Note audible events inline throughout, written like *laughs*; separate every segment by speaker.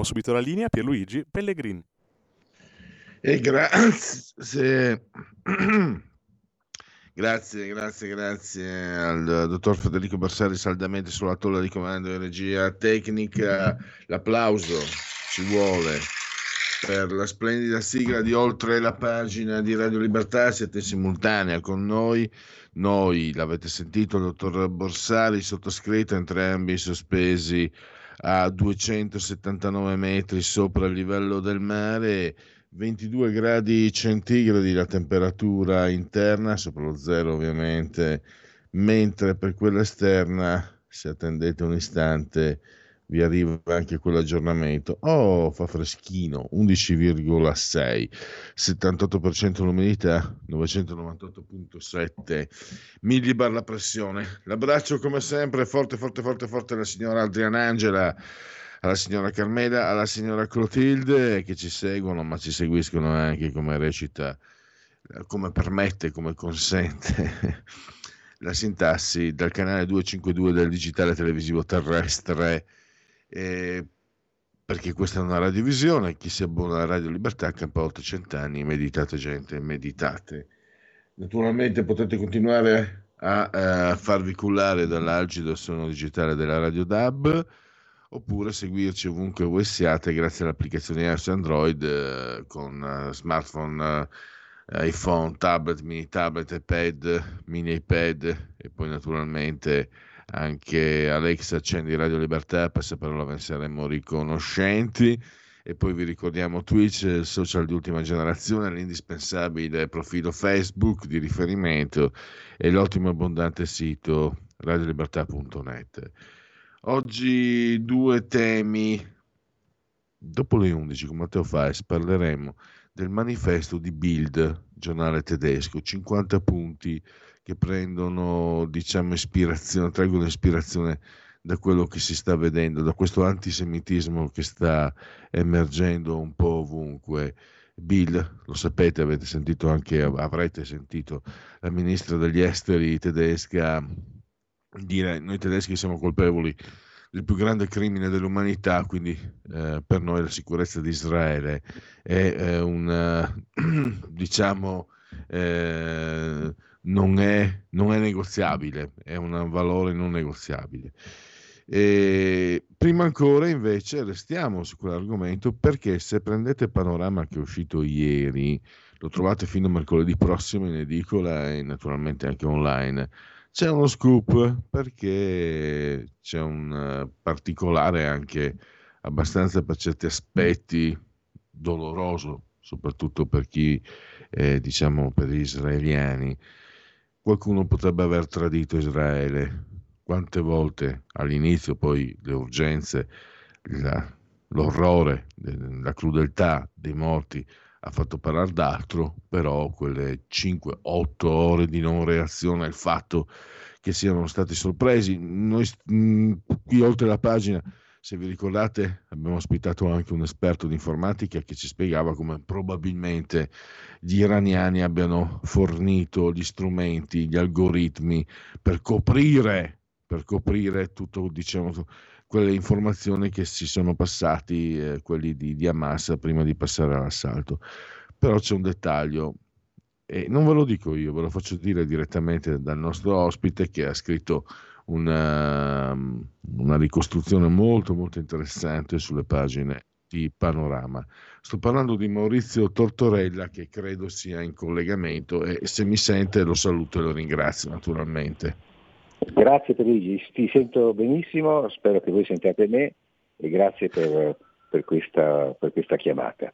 Speaker 1: Diamo subito la linea a Pierluigi Pellegrini.
Speaker 2: E grazie, *clears throat* grazie, grazie, grazie al dottor Federico Bersari saldamente sulla tolla di comando di regia tecnica. L'applauso ci vuole per la splendida sigla di oltre la pagina di Radio Libertà. Siete in simultanea con noi. Noi, l'avete sentito, il dottor Borsari, sottoscritto, entrambi sospesi a 279 metri sopra il livello del mare, 22 gradi centigradi la temperatura interna, sopra lo zero ovviamente, mentre per quella esterna, se attendete un istante, vi arriva anche quell'aggiornamento. Oh, fa freschino, 11,6, 78% l'umidità, 998,7 millibar la pressione. L'abbraccio come sempre forte, forte, forte, forte alla signora Adriana Angela, alla signora Carmela, alla signora Clotilde che ci seguono, ma ci seguiscono anche come recita, come permette, come consente. *laughs* La sintassi dal canale 252 del digitale televisivo terrestre eh, perché questa è una radiovisione, chi si abbona alla Radio Libertà campa oltre cent'anni, meditate gente, meditate. Naturalmente potete continuare a, a farvi cullare dall'algido suono digitale della Radio DAB oppure seguirci ovunque voi siate grazie all'applicazione iOS Android eh, con uh, smartphone, uh, iPhone, tablet, mini tablet, iPad, mini iPad e poi naturalmente anche Alexa accendi Radio Libertà, passaparola ve ne saremo riconoscenti e poi vi ricordiamo Twitch, social di ultima generazione, l'indispensabile profilo Facebook di riferimento e l'ottimo e abbondante sito radiolibertà.net. Oggi due temi. Dopo le 11 con Matteo Fais parleremo del manifesto di Bild, giornale tedesco, 50 punti che prendono diciamo ispirazione, traggono ispirazione da quello che si sta vedendo, da questo antisemitismo che sta emergendo un po' ovunque. Bill, lo sapete, avete sentito anche, avrete sentito la ministra degli esteri tedesca dire noi tedeschi siamo colpevoli del più grande crimine dell'umanità, quindi eh, per noi la sicurezza di Israele è eh, un, *clears throat* diciamo, eh, non è, non è negoziabile, è un valore non negoziabile. E prima ancora invece restiamo su quell'argomento perché se prendete il panorama che è uscito ieri, lo trovate fino a mercoledì prossimo in edicola e naturalmente anche online. C'è uno scoop perché c'è un particolare anche abbastanza per certi aspetti doloroso, soprattutto per chi, eh, diciamo, per gli israeliani, qualcuno potrebbe aver tradito Israele. Quante volte all'inizio, poi le urgenze, la, l'orrore, la crudeltà dei morti ha fatto parlare d'altro, però quelle 5-8 ore di non reazione al fatto che siano stati sorpresi. Noi qui oltre la pagina se vi ricordate, abbiamo ospitato anche un esperto di informatica che ci spiegava come probabilmente gli iraniani abbiano fornito gli strumenti, gli algoritmi per coprire, per coprire tutto, diciamo, quelle informazioni che si sono passati, eh, quelli di, di Hamas, prima di passare all'assalto. Però c'è un dettaglio, e non ve lo dico io, ve lo faccio dire direttamente dal nostro ospite che ha scritto una, una ricostruzione molto molto interessante sulle pagine di Panorama. Sto parlando di Maurizio Tortorella che credo sia in collegamento e se mi sente lo saluto e lo ringrazio naturalmente.
Speaker 3: Grazie Luigi, ti sento benissimo, spero che voi sentiate me e grazie per, per, questa, per questa chiamata.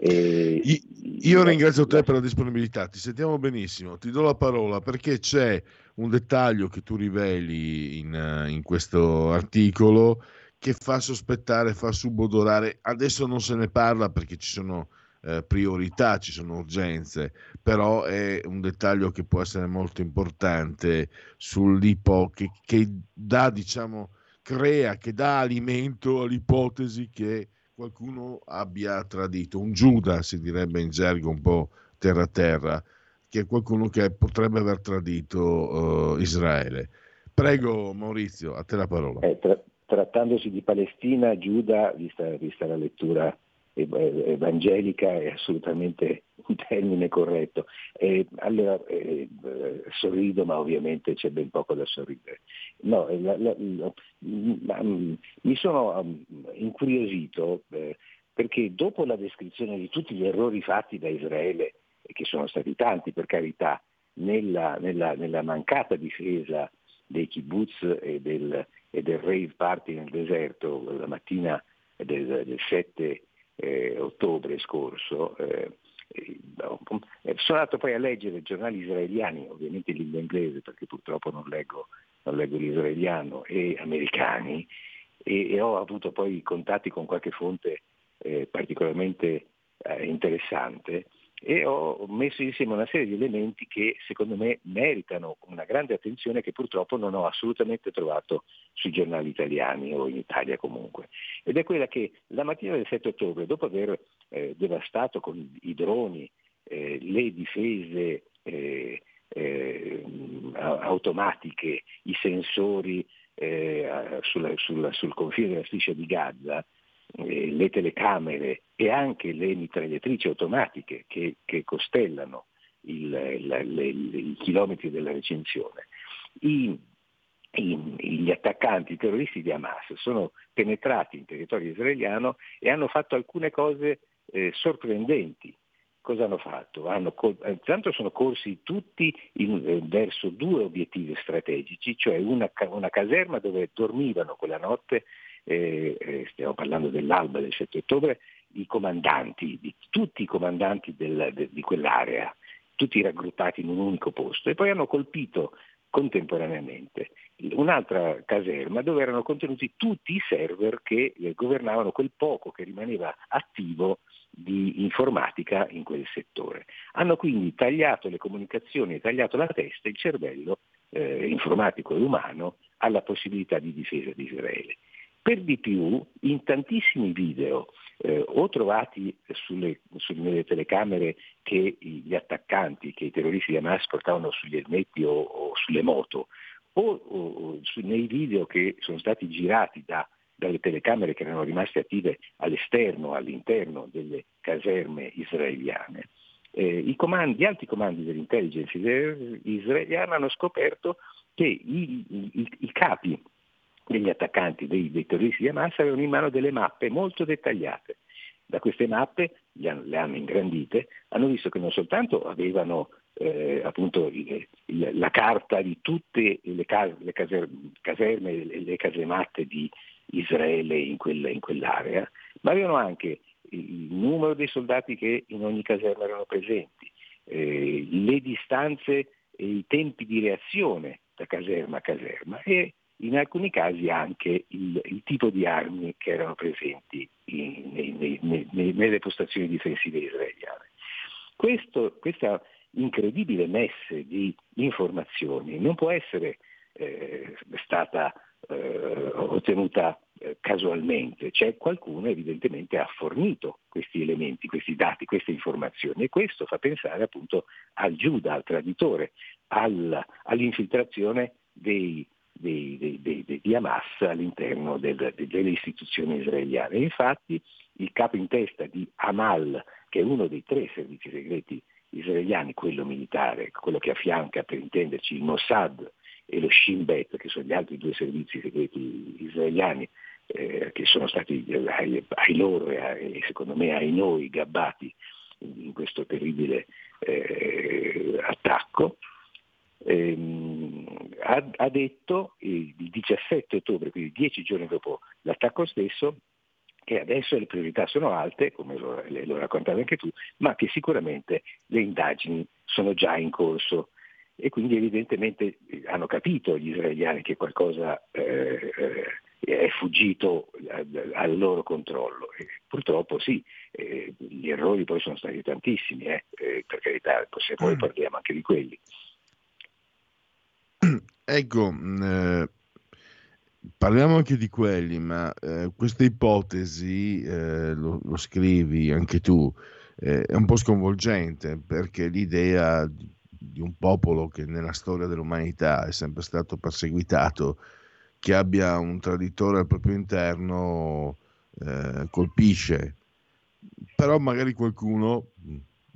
Speaker 2: E... Io ringrazio te per la disponibilità, ti sentiamo benissimo, ti do la parola perché c'è un dettaglio che tu riveli in, in questo articolo che fa sospettare, fa subodorare, adesso non se ne parla perché ci sono eh, priorità, ci sono urgenze, però è un dettaglio che può essere molto importante sull'ipo che, che dà, diciamo, crea, che dà alimento all'ipotesi che qualcuno abbia tradito, un Giuda si direbbe in gergo un po' terra terra, che è qualcuno che potrebbe aver tradito uh, Israele. Prego Maurizio, a te la parola.
Speaker 3: Eh, tra- trattandosi di Palestina, Giuda, vista, vista la lettura evangelica è assolutamente un termine corretto. E allora eh, sorrido, ma ovviamente c'è ben poco da sorridere. No, la, la, la, mi sono um, incuriosito eh, perché dopo la descrizione di tutti gli errori fatti da Israele, che sono stati tanti per carità, nella, nella, nella mancata difesa dei kibbutz e del, e del rave party nel deserto la mattina del, del 7 eh, ottobre scorso, eh, eh, sono andato poi a leggere giornali israeliani, ovviamente in lingua inglese perché purtroppo non leggo, non leggo l'israeliano, e americani, e, e, ho avuto poi contatti con qualche fonte eh, particolarmente eh, interessante e ho messo insieme una serie di elementi che secondo me meritano una grande attenzione che purtroppo non ho assolutamente trovato sui giornali italiani o in Italia comunque. Ed è quella che la mattina del 7 ottobre, dopo aver eh, devastato con i droni eh, le difese eh, eh automatiche, i sensori eh, sulla, sulla, sul confine della striscia di Gaza, eh, le telecamere e anche le mitragliatrici automatiche che, che costellano i chilometri della recinzione. I, i, gli attaccanti, i terroristi di Hamas sono penetrati in territorio israeliano e hanno fatto alcune cose eh, sorprendenti. Cosa hanno fatto? Hanno, intanto sono corsi tutti in, eh, verso due obiettivi strategici, cioè una, una caserma dove dormivano quella notte eh, stiamo parlando dell'alba del 7 ottobre, i comandanti, di tutti i comandanti del, de, di quell'area, tutti raggruppati in un unico posto e poi hanno colpito contemporaneamente un'altra caserma dove erano contenuti tutti i server che eh, governavano quel poco che rimaneva attivo di informatica in quel settore. Hanno quindi tagliato le comunicazioni, tagliato la testa, il cervello eh, informatico e umano alla possibilità di difesa di Israele. Per di più, in tantissimi video eh, o trovati sulle, sulle, telecamere che gli attaccanti, che i terroristi di Hamas portavano sugli elmetti o, o sulle moto, o, o su, nei video che sono stati girati da, dalle telecamere che erano rimaste attive all'esterno, all'interno delle caserme israeliane, eh, i comandi, gli alti comandi dell'intelligence israeliana hanno scoperto che i, i, i capi degli attaccanti, dei, dei terroristi di Hamas, avevano in mano delle mappe molto dettagliate. Da queste mappe, le hanno ingrandite, hanno visto che non soltanto avevano eh, appunto il, il, la carta di tutte le, cas- le caser- caserme e le casematte di Israele in, quel, in, quell'area, ma avevano anche il numero dei soldati che in ogni caserma erano presenti, eh, le distanze e i tempi di reazione da caserma a caserma e in alcuni casi anche il, il tipo di armi che erano presenti in, nei, nei, nelle postazioni difensive israeliane. Questo, questa incredibile messe di informazioni non può essere eh, stata eh, ottenuta eh, casualmente, c'è qualcuno evidentemente ha fornito questi elementi, questi dati, queste informazioni e questo fa pensare appunto al Giuda, al traditore, al, all'infiltrazione dei di, di, di, di Hamas all'interno del, delle istituzioni israeliane. Infatti il capo in testa di Amal, che è uno dei tre servizi segreti israeliani, quello militare, quello che affianca per intenderci il Mossad e lo Shin Bet, che sono gli altri due servizi segreti israeliani, eh, che sono stati ai, ai loro e, secondo me ai noi gabbati in questo terribile eh, attacco, ehm, ha, ha, detto il 17 ottobre, quindi dieci giorni dopo l'attacco stesso, che adesso le priorità sono alte, come lo, lo raccontavi anche tu, ma che sicuramente le indagini sono già in corso e quindi evidentemente hanno capito gli israeliani che qualcosa eh, eh, è fuggito al loro controllo. E purtroppo sì, eh, gli errori poi sono stati tantissimi, eh, eh, per carità, se poi mm. parliamo anche di quelli.
Speaker 2: Ecco, eh, parliamo anche di quelli, ma eh, questa ipotesi, eh, lo, lo, scrivi anche tu, è un po' sconvolgente perché l'idea di un popolo che nella storia dell'umanità è sempre stato perseguitato, che abbia un traditore al proprio interno, eh, colpisce. Però magari qualcuno,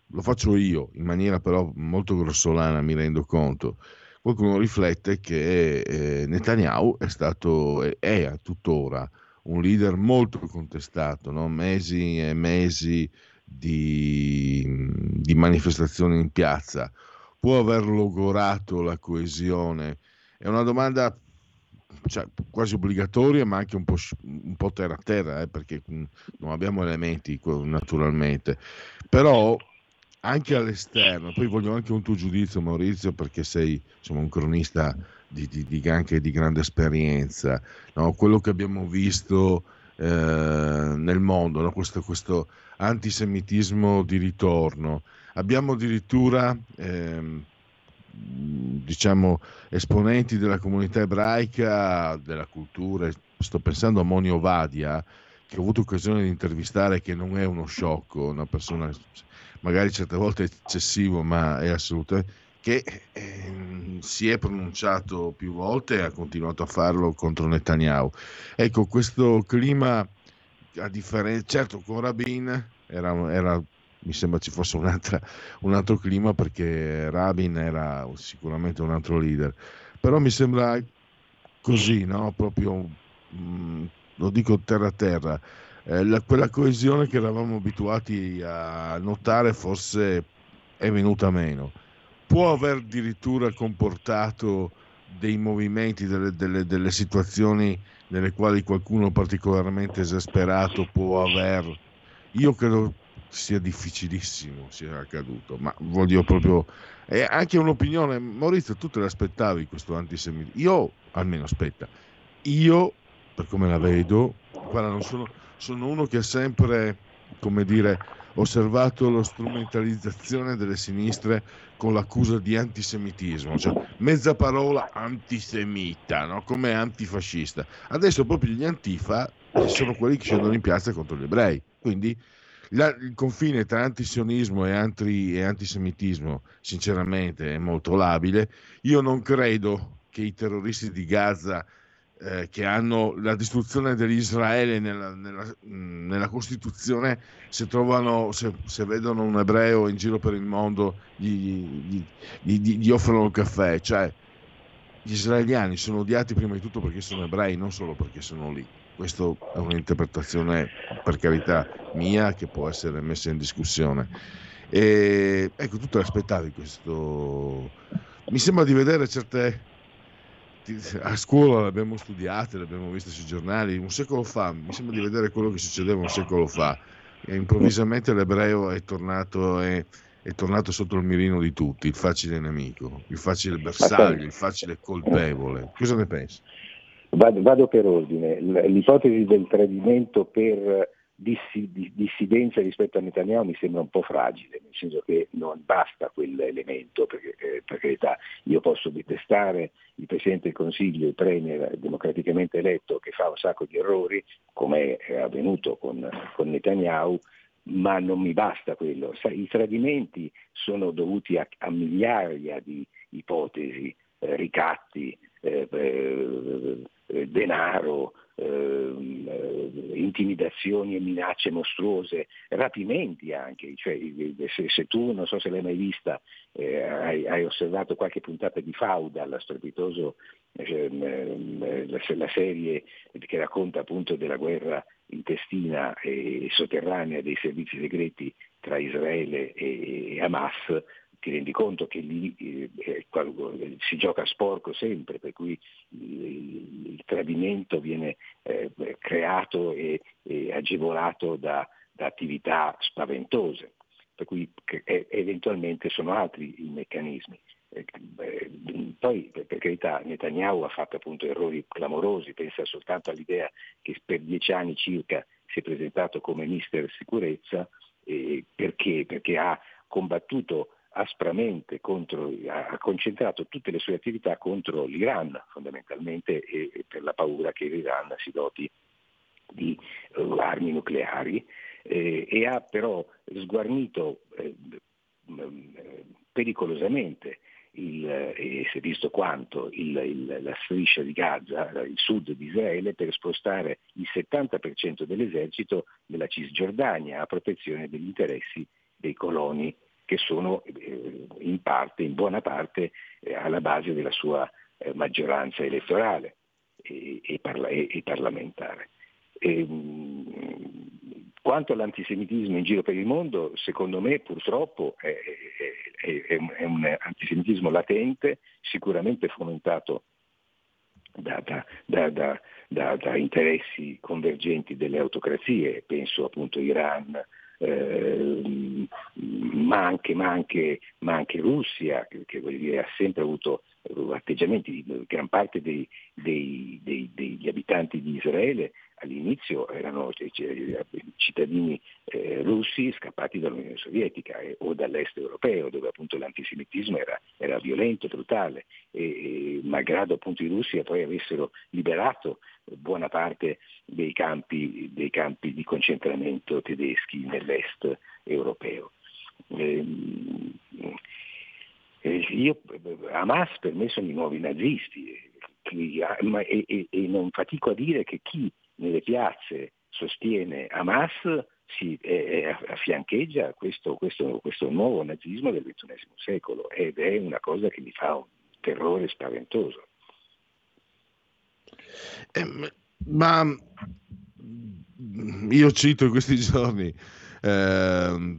Speaker 2: lo faccio io, in maniera però molto grossolana, mi rendo conto, qualcuno riflette che eh, Netanyahu è stato e è tuttora un leader molto contestato, no? mesi e mesi di, di, manifestazioni in piazza. Può aver logorato la coesione? È una domanda cioè, quasi obbligatoria, ma anche un po', un po terra a terra, eh, perché non abbiamo elementi naturalmente. Però anche all'esterno, poi voglio anche un tuo giudizio Maurizio, perché sei insomma, un cronista di, di, di, anche di grande esperienza, no? quello che abbiamo visto eh, nel mondo, no? questo, questo, antisemitismo di ritorno. Abbiamo addirittura... Eh, diciamo, esponenti della comunità ebraica, della cultura, sto pensando a Monio Vadia, che ho avuto occasione di intervistare, che non è uno sciocco, una persona magari certe volte eccessivo, ma è assolutamente che eh, si è pronunciato più volte e ha continuato a farlo contro Netanyahu. Ecco, questo clima, a differenza, certo con Rabin era, era mi sembra ci fosse un altro clima perché Rabin era sicuramente un altro leader, però mi sembra così, no? proprio, mh, mm, lo dico terra a terra, eh, la, quella coesione che eravamo abituati a notare forse è venuta meno. Può aver addirittura comportato dei movimenti, delle, delle, delle situazioni nelle quali qualcuno particolarmente esasperato può aver... Io credo sia difficilissimo sia accaduto, ma voglio proprio... È anche un'opinione, Maurizio, tu te l'aspettavi questo antisemitismo? Io, almeno aspetta, io, per come la vedo, guarda, non sono, sono uno che ha sempre, come dire, osservato la strumentalizzazione delle sinistre con l'accusa di antisemitismo, cioè mezza parola antisemita, no? come antifascista. Adesso proprio gli antifa sono quelli che scendono in piazza contro gli ebrei, quindi la, il confine tra antisionismo e, anti, e antisemitismo, sinceramente, è molto labile. Io non credo che i terroristi di Gaza eh, che hanno la distruzione dell'Israele nella, nella, nella Costituzione, se, trovano, se, se, vedono un ebreo in giro per il mondo, gli, gli, gli, gli, offrono il caffè. Cioè, gli israeliani sono odiati prima di tutto perché sono ebrei, non solo perché sono lì. Questa è un'interpretazione, per carità, mia che può essere messa in discussione. E, ecco, tu te l'aspettavi questo... Mi sembra di vedere certe... A scuola le abbiamo studiate, le abbiamo viste sui giornali, un secolo fa, mi sembra di vedere quello che succedeva un secolo fa. E improvvisamente l'ebreo è tornato, è, è tornato sotto il mirino di tutti, il facile nemico, il facile bersaglio, il facile colpevole. Cosa ne pensi?
Speaker 3: Vado, vado per ordine. L'ipotesi del tradimento per dissidenza rispetto a Netanyahu mi sembra un po' fragile, nel senso che non basta quell'elemento, perché eh, per carità io posso detestare il Presidente del Consiglio, il Premier democraticamente eletto che fa un sacco di errori, come è avvenuto con, con Netanyahu, ma non mi basta quello. I tradimenti sono dovuti a, a migliaia di ipotesi, eh, ricatti, eh, eh, denaro, ehm, eh, intimidazioni e minacce mostruose, rapimenti anche, cioè, se, se, tu non so se l'hai mai vista, eh, hai, hai, osservato qualche puntata di Fauda, la strepitoso, ehm, ehm, la serie che racconta appunto della guerra intestina e sotterranea dei servizi segreti tra Israele e Hamas, ti rendi conto che lì eh, eh, si gioca sporco sempre, per cui il, il tradimento viene eh, creato e, e agevolato da, da, attività spaventose, per cui eh, eventualmente sono altri i meccanismi. Eh, poi per carità Netanyahu ha fatto appunto errori clamorosi, pensa soltanto all'idea che per dieci anni circa si è presentato come mister sicurezza, eh, perché? Perché ha combattuto aspramente contro, ha concentrato tutte le sue attività contro l'Iran fondamentalmente e, e per la paura che l'Iran si doti di uh, armi nucleari eh, e ha però sguarnito eh, pericolosamente il, e si è visto quanto il, il, la striscia di Gaza, il sud di Israele, per spostare il 70% dell'esercito nella Cisgiordania a protezione degli interessi dei coloni che sono eh, in parte, in buona parte, eh, alla base della sua eh, maggioranza elettorale e, e, parla- e, e parlamentare. Ehm, quanto all'antisemitismo in giro per il mondo, secondo me purtroppo è, è, è, è un, antisemitismo latente, sicuramente fomentato da, da, da, da, interessi convergenti delle autocrazie, penso appunto Iran, eh, ma, anche, ma, anche, ma, anche, Russia, che, che dire, ha sempre avuto atteggiamenti, gran parte dei, dei, dei, degli abitanti di Israele all'inizio erano cittadini eh, russi scappati dall'Unione Sovietica eh, o dall'est europeo, dove appunto l'antisemitismo era, era violento, brutale, e, e, malgrado appunto i russi poi avessero liberato buona parte dei campi, dei campi di concentramento tedeschi nell'est europeo. Ehm, eh, io, Hamas per me sono i nuovi nazisti e, e, e non fatico a dire che chi nelle piazze sostiene Hamas si eh, affiancheggia questo, questo, questo, nuovo nazismo del XXI secolo ed è una cosa che mi fa un terrore spaventoso.
Speaker 2: Eh, ma io cito in questi giorni, eh,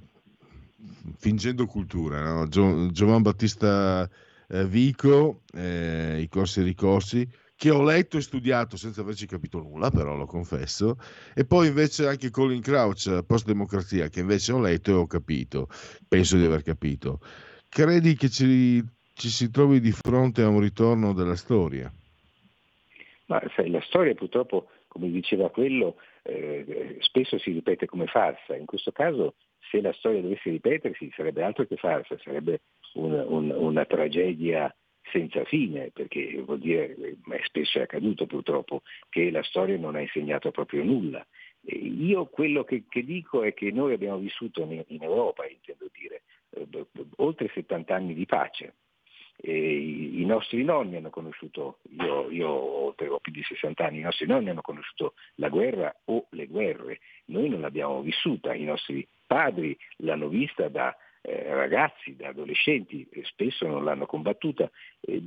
Speaker 2: fingendo cultura, no? Gio, Giovan Battista eh, Vico, eh, i corsi e ricorsi, che ho letto e studiato senza averci capito nulla, però lo confesso, e poi invece anche Colin Crouch, Post Democrazia, che invece ho letto e ho capito, penso di aver capito. Credi che ci, ci si trovi di fronte a un ritorno della storia?
Speaker 3: Ma sai, la storia purtroppo, come diceva quello, eh, spesso si ripete come farsa. In questo caso, se la storia dovesse ripetersi, sarebbe altro che farsa, sarebbe un, un, una tragedia senza fine, perché vuol dire, ma spesso è accaduto purtroppo, che la storia non ha insegnato proprio nulla. Io quello che, che, dico è che noi abbiamo vissuto in, in Europa, intendo dire, eh, oltre 70 anni di pace. I, I, nostri nonni hanno conosciuto, io, io ho più di 60 anni, i nostri nonni hanno conosciuto la guerra o le guerre, noi non l'abbiamo vissuta, i nostri padri l'hanno vista da eh, ragazzi, da adolescenti, spesso non l'hanno combattuta, eh,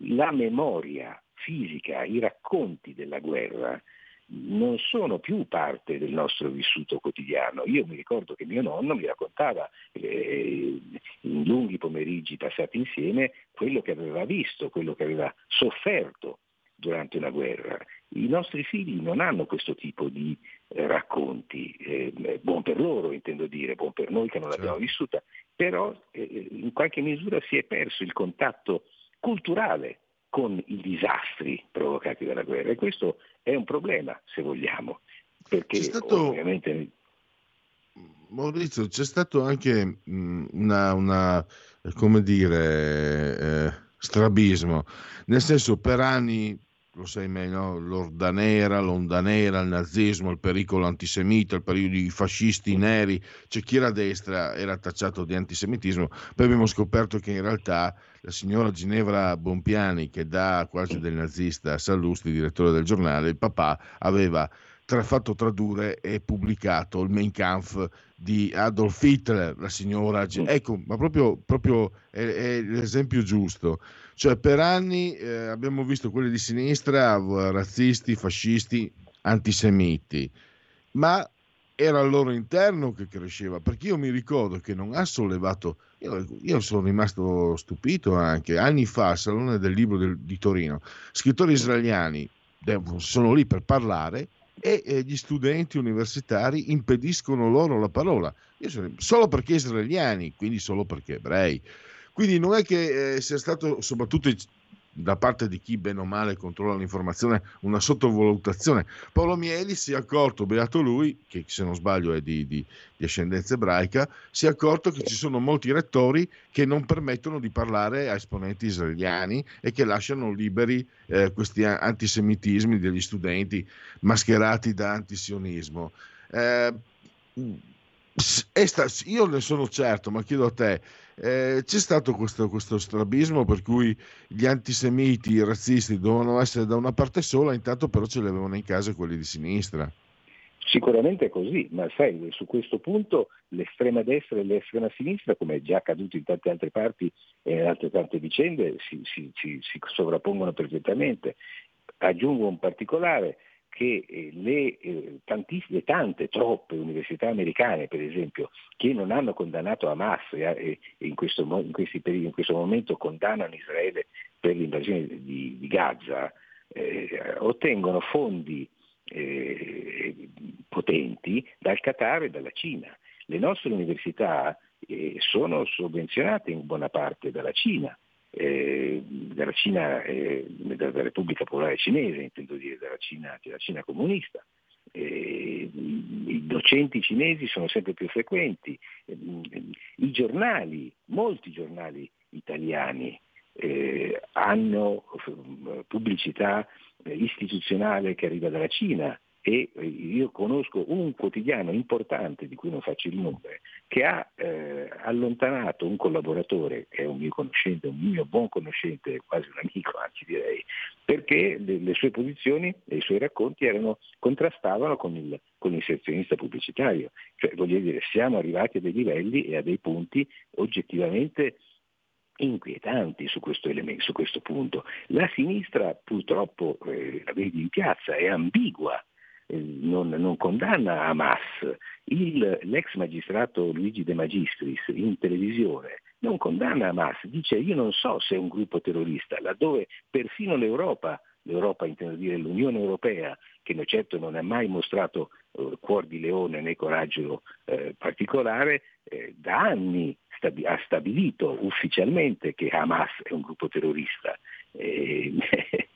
Speaker 3: la memoria fisica, i racconti della guerra non sono più parte del nostro vissuto quotidiano. Io mi ricordo che mio nonno mi raccontava eh, in lunghi pomeriggi passati insieme quello che aveva visto, quello che aveva sofferto durante una guerra. I nostri figli non hanno questo tipo di eh, racconti, eh, buon per loro intendo dire, buon per noi che non l'abbiamo certo. vissuta, però eh, in qualche misura si è perso il contatto culturale con i disastri provocati dalla guerra. E questo è un problema se vogliamo, perché stato, ovviamente...
Speaker 2: Maurizio, c'è stato anche una, una come dire, eh, strabismo, nel senso per anni lo sai meglio, l'orda nera, l'onda nera, il nazismo, il pericolo antisemita, il periodo di fascisti neri, c'è chi era a destra era tacciato di antisemitismo, poi abbiamo scoperto che in realtà la signora Ginevra Bompiani, che dà quasi del nazista a Sallusti, direttore del giornale, il papà aveva tra, fatto tradurre e pubblicato il Mein Kampf di Adolf Hitler, la signora... Ecco, ma proprio, proprio è, è l'esempio giusto. Cioè, per anni eh, abbiamo visto quelli di sinistra razzisti, fascisti, antisemiti, ma era al loro interno che cresceva, perché io mi ricordo che non ha sollevato, io, io sono rimasto stupito anche, anni fa al Salone del Libro del, di Torino, scrittori israeliani sono lì per parlare e gli studenti universitari impediscono loro la parola, sono, solo perché israeliani, quindi solo perché ebrei. Quindi non è che eh, sia stato, soprattutto da parte di chi bene o male controlla l'informazione una sottovalutazione. Paolo Mieli si è accorto, beato lui, che se non sbaglio è di, di, di, ascendenza ebraica, si è accorto che ci sono molti rettori che non permettono di parlare a esponenti israeliani e che lasciano liberi eh, questi antisemitismi degli studenti mascherati da antisionismo. Eh, io ne sono certo, ma chiedo a te, eh, c'è stato questo, questo, strabismo per cui gli antisemiti, i razzisti dovevano essere da una parte sola, intanto però ce li avevano in casa quelli di sinistra.
Speaker 3: Sicuramente è così, ma sai, su questo punto l'estrema destra e l'estrema sinistra, come è già accaduto in tante altre parti e in altre tante vicende, si, si, si, si sovrappongono perfettamente. Aggiungo un particolare, che eh, le, eh, tantissime, tante, troppe università americane, per esempio, che non hanno condannato Hamas e, e in, questo, in, periodi, in, questo, momento condannano Israele per l'invasione di, di Gaza, eh, ottengono fondi eh, potenti dal Qatar e dalla Cina. Le nostre università eh, sono sovvenzionate in buona parte dalla Cina eh, dalla Cina, eh, dalla Repubblica Popolare Cinese, intendo dire dalla Cina, della Cina comunista. Eh, I docenti cinesi sono sempre più frequenti, i giornali, molti giornali italiani eh, hanno eh, pubblicità istituzionale che arriva dalla Cina, e eh, io conosco un quotidiano importante, di cui non faccio il nome, che ha eh, allontanato un collaboratore, è un mio conoscente, un mio buon conoscente, quasi un amico anzi direi, perché le, le sue posizioni e i suoi racconti erano, contrastavano con, il, con l'inserzionista pubblicitario. Cioè voglio dire, siamo arrivati a dei livelli e a dei punti oggettivamente inquietanti su questo, elemento, su questo punto. La sinistra purtroppo, eh, la vedi in piazza, è ambigua non, non, condanna Hamas. Il, l'ex magistrato Luigi De Magistris in televisione non condanna Hamas, dice io non so se è un gruppo terrorista, laddove perfino l'Europa, l'Europa intendo dire l'Unione Europea, che certo non ha mai mostrato eh, cuor di leone né coraggio eh, particolare, eh, da anni stabi- ha stabilito ufficialmente che Hamas è un gruppo terrorista. *laughs* Eh,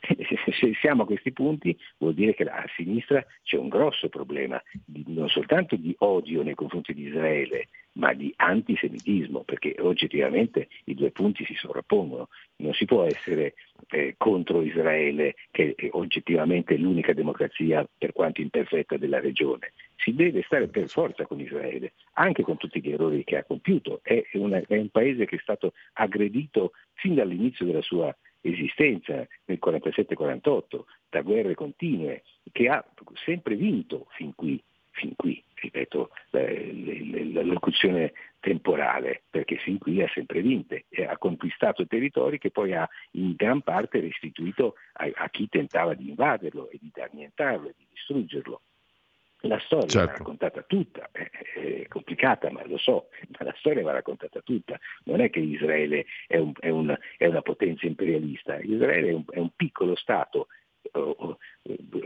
Speaker 3: *laughs* se siamo a questi punti vuol dire che a sinistra c'è un grosso problema non soltanto di odio nei confronti di Israele, ma di antisemitismo, perché oggettivamente i due punti si sovrappongono. Non si può essere eh, contro Israele, che è oggettivamente l'unica democrazia, per quanto imperfetta, della regione. Si deve stare per forza con Israele, anche con tutti gli errori che ha compiuto. È, una, è un paese che è stato aggredito fin dall'inizio della sua esistenza nel 47-48, da guerre continue, che ha sempre vinto fin qui, fin qui ripeto, la, locuzione temporale, perché fin qui ha sempre vinto e ha conquistato territori che poi ha in gran parte restituito a, a chi tentava di invaderlo e di annientarlo e di distruggerlo. La storia certo. va raccontata tutta, è, complicata ma lo so, *laughs* ma la storia va raccontata tutta, non è che Israele è, un, è, una, è una, potenza imperialista, Israele è un, è un piccolo Stato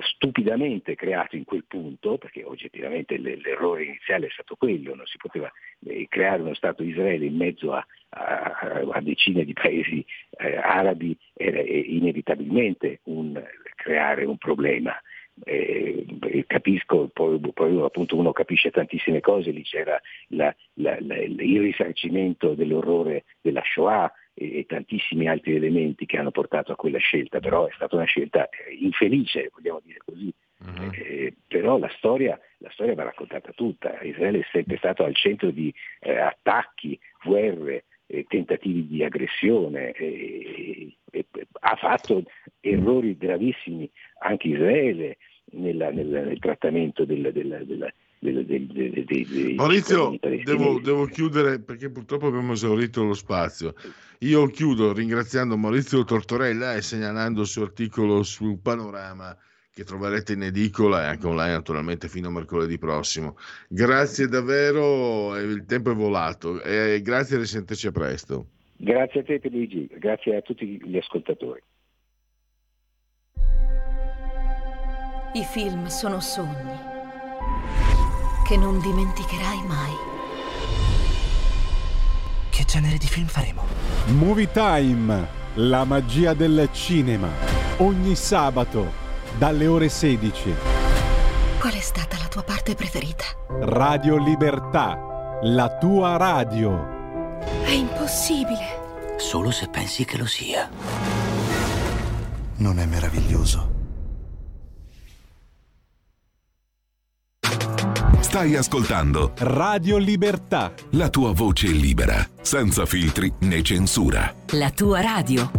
Speaker 3: stupidamente creato in quel punto, perché oggettivamente l'errore iniziale è stato quello, non si poteva eh, creare uno Stato Israele in mezzo a, a, a decine di paesi eh, arabi era inevitabilmente un, creare un problema. Eh, capisco, poi, poi, appunto uno capisce tantissime cose, lì c'era la, la, la, il risarcimento dell'orrore della Shoah, e, e, tantissimi altri elementi che hanno portato a quella scelta, però è stata una scelta eh, infelice, vogliamo dire così. Uh-huh. Eh, però la storia, la storia, va raccontata tutta. Israele è sempre stato al centro di eh, attacchi, guerre, eh, tentativi di aggressione, ha fatto errori gravissimi anche Israele nella, nel, nel, trattamento del, del, del, dei, dei, dei,
Speaker 2: Maurizio, devo, devo, chiudere perché purtroppo abbiamo esaurito lo spazio. Io chiudo ringraziando Maurizio Tortorella e segnalando il suo articolo sul panorama che troverete in edicola e anche online naturalmente fino a mercoledì prossimo. Grazie davvero, il tempo è volato e grazie e risentirci a presto.
Speaker 3: Grazie a te Luigi, grazie a tutti gli ascoltatori.
Speaker 4: I film sono sogni che non dimenticherai mai.
Speaker 5: Che genere di film faremo?
Speaker 6: Movie Time, la magia del cinema. Ogni sabato dalle ore 16.
Speaker 4: Qual è stata la tua parte preferita?
Speaker 6: Radio Libertà, la tua radio.
Speaker 4: È impossibile.
Speaker 5: Solo se pensi che lo sia. Non è meraviglioso?
Speaker 7: Stai ascoltando
Speaker 6: Radio Libertà.
Speaker 7: la tua voce libera, senza filtri né censura.
Speaker 4: La tua radio.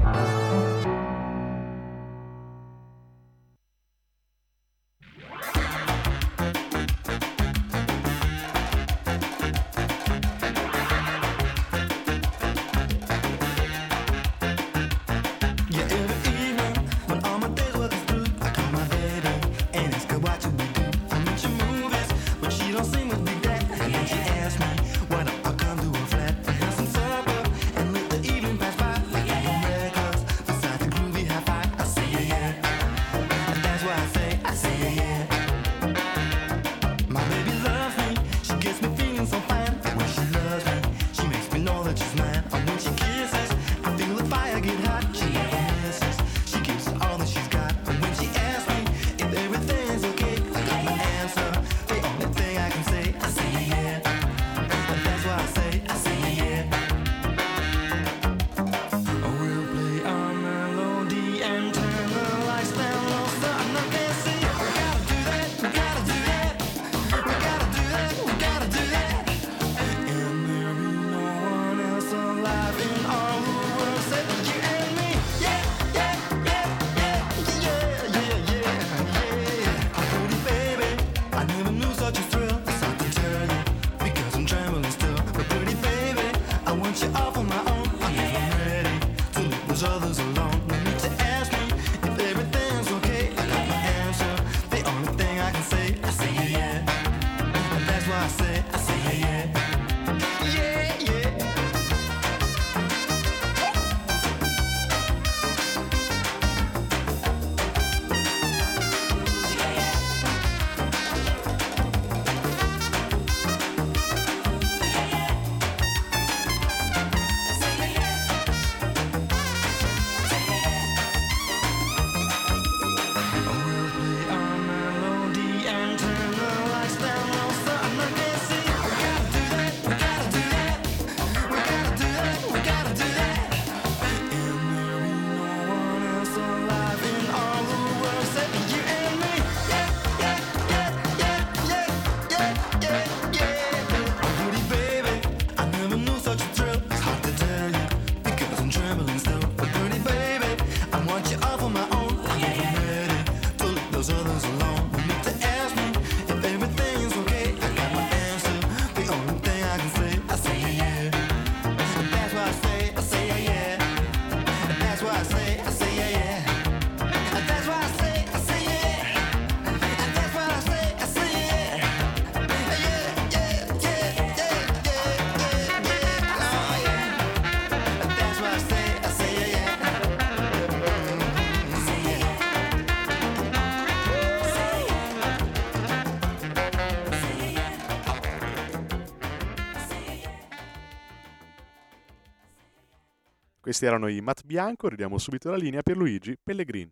Speaker 1: Questi erano i Matt Bianco, ridiamo subito la linea per Luigi Pellegrin.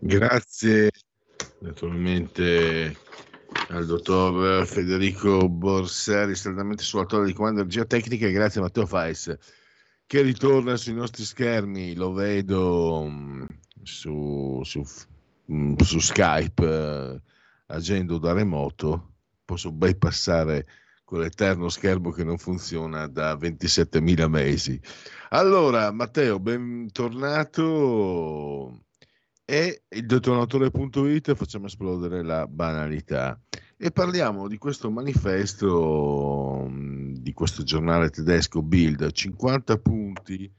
Speaker 2: Grazie naturalmente al dottor Federico Borseri, saldamente sull'attore di comando energia tecnica, e grazie a Matteo Fais che ritorna sui nostri schermi, lo vedo mm, su, su, mm, su Skype eh, agendo da remoto, posso bypassare quell'eterno schermo che non funziona da 27.000 mesi. Allora, Matteo, bentornato. E il detonatore.it facciamo esplodere la banalità e parliamo di questo manifesto di questo giornale tedesco Bild 50 punti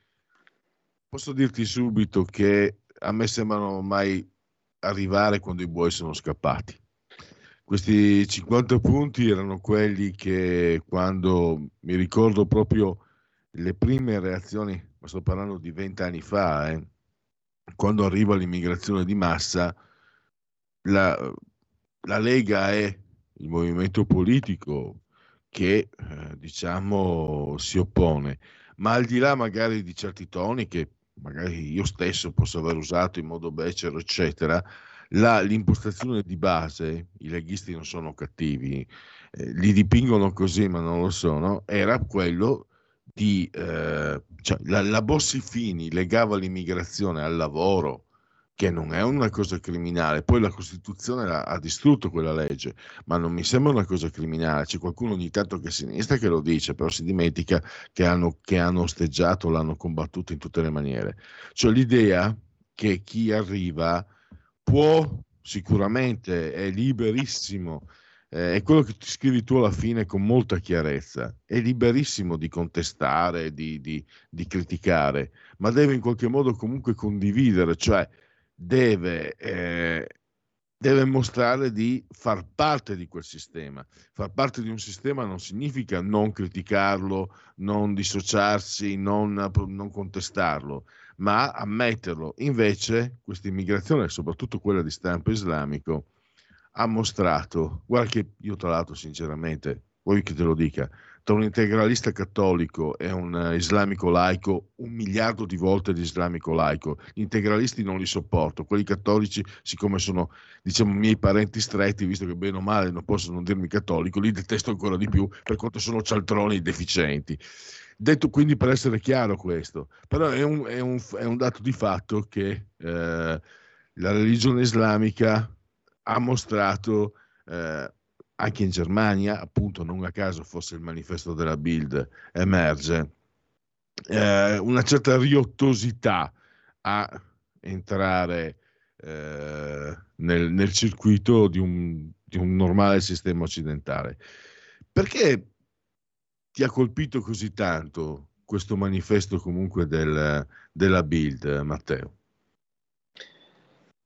Speaker 2: posso dirti subito che a me sembrano mai arrivare quando i buoi sono scappati. Questi 50 punti erano quelli che quando mi ricordo proprio le prime reazioni, ma sto parlando di vent'anni fa, eh, quando arriva l'immigrazione di massa, la, la Lega è il movimento politico che eh, diciamo si oppone, ma al di là magari di certi toni che magari io stesso posso aver usato in modo becero, eccetera, la, l'impostazione di base, i leghisti non sono cattivi, eh, li dipingono così ma non lo sono, era quello di... Eh, cioè, la, la Bossi Fini legava l'immigrazione al lavoro, che non è una cosa criminale. Poi la Costituzione ha, ha distrutto quella legge, ma non mi sembra una cosa criminale. C'è qualcuno ogni tanto che è sinistra che lo dice, però si dimentica che hanno, che hanno osteggiato, l'hanno combattuto in tutte le maniere. Cioè l'idea che chi arriva può sicuramente, è liberissimo, eh, è quello che ti scrivi tu alla fine con molta chiarezza, è liberissimo di contestare, di, di, di criticare, ma deve in qualche modo comunque condividere, cioè deve, eh, deve mostrare di far parte di quel sistema. Far parte di un sistema non significa non criticarlo, non dissociarsi, non, non contestarlo, ma ammetterlo. Invece questa immigrazione, soprattutto quella di stampo islamico, ha mostrato, guarda che io tra l'altro sinceramente, vuoi che te lo dica, tra un integralista cattolico e un uh, islamico laico, un miliardo di volte di islamico laico. Gli integralisti non li sopporto, quelli cattolici, siccome sono diciamo miei parenti stretti, visto che bene o male non possono dirmi cattolico, li detesto ancora di più per quanto sono cialtroni deficienti. Detto quindi per essere chiaro questo, però è un, è un, è un dato di fatto che eh, la religione islamica ha mostrato eh, anche in Germania, appunto non a caso fosse il manifesto della Bild, emerge eh, una certa riottosità a entrare eh, nel, nel, circuito di un, di un normale sistema occidentale. Perché ti ha colpito così tanto questo manifesto comunque del, della Bild, Matteo?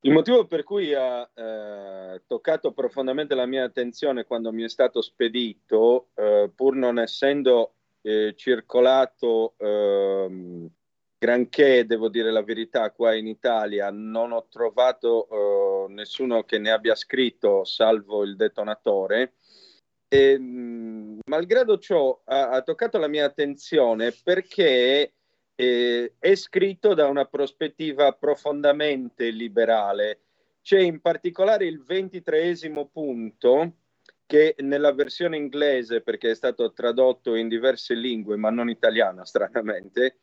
Speaker 8: Il motivo per cui ha eh, toccato profondamente la mia attenzione quando mi è stato spedito, eh, pur non essendo eh, circolato ehm, granché, devo dire la verità, qua in Italia, non ho trovato eh, nessuno che ne abbia scritto, salvo il detonatore e, mh, malgrado ciò, ha, ha, toccato la mia attenzione perché eh, è scritto da una prospettiva profondamente liberale. C'è in particolare il ventitreesimo punto che nella versione inglese, perché è stato tradotto in diverse lingue, ma non italiana, stranamente,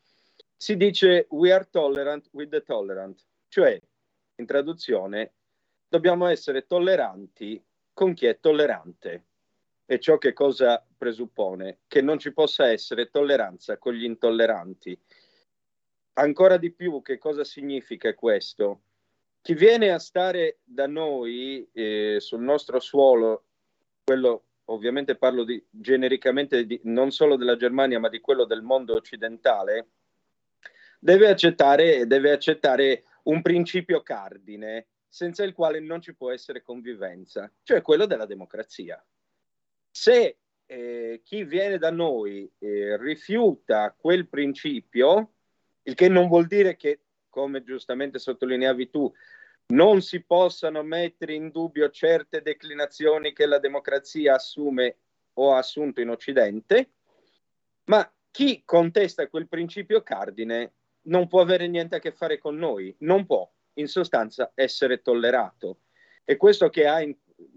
Speaker 8: si dice we are tolerant with the tolerant, cioè in traduzione dobbiamo essere tolleranti con chi è tollerante. E ciò che cosa presuppone? Che non ci possa essere tolleranza con gli intolleranti. Ancora di più, che cosa significa questo? Chi viene a stare da noi eh, sul nostro suolo, quello ovviamente parlo di, genericamente di, non solo della Germania, ma di quello del mondo occidentale, deve accettare, deve accettare un principio cardine senza il quale non ci può essere convivenza, cioè quello della democrazia. Se eh, chi viene da noi eh, rifiuta quel principio, il che non vuol dire che, come giustamente sottolineavi tu, non si possano mettere in dubbio certe declinazioni che la democrazia assume o ha assunto in Occidente, ma chi contesta quel principio cardine non può avere niente a che fare con noi, non può in sostanza essere tollerato. E questo che ha in,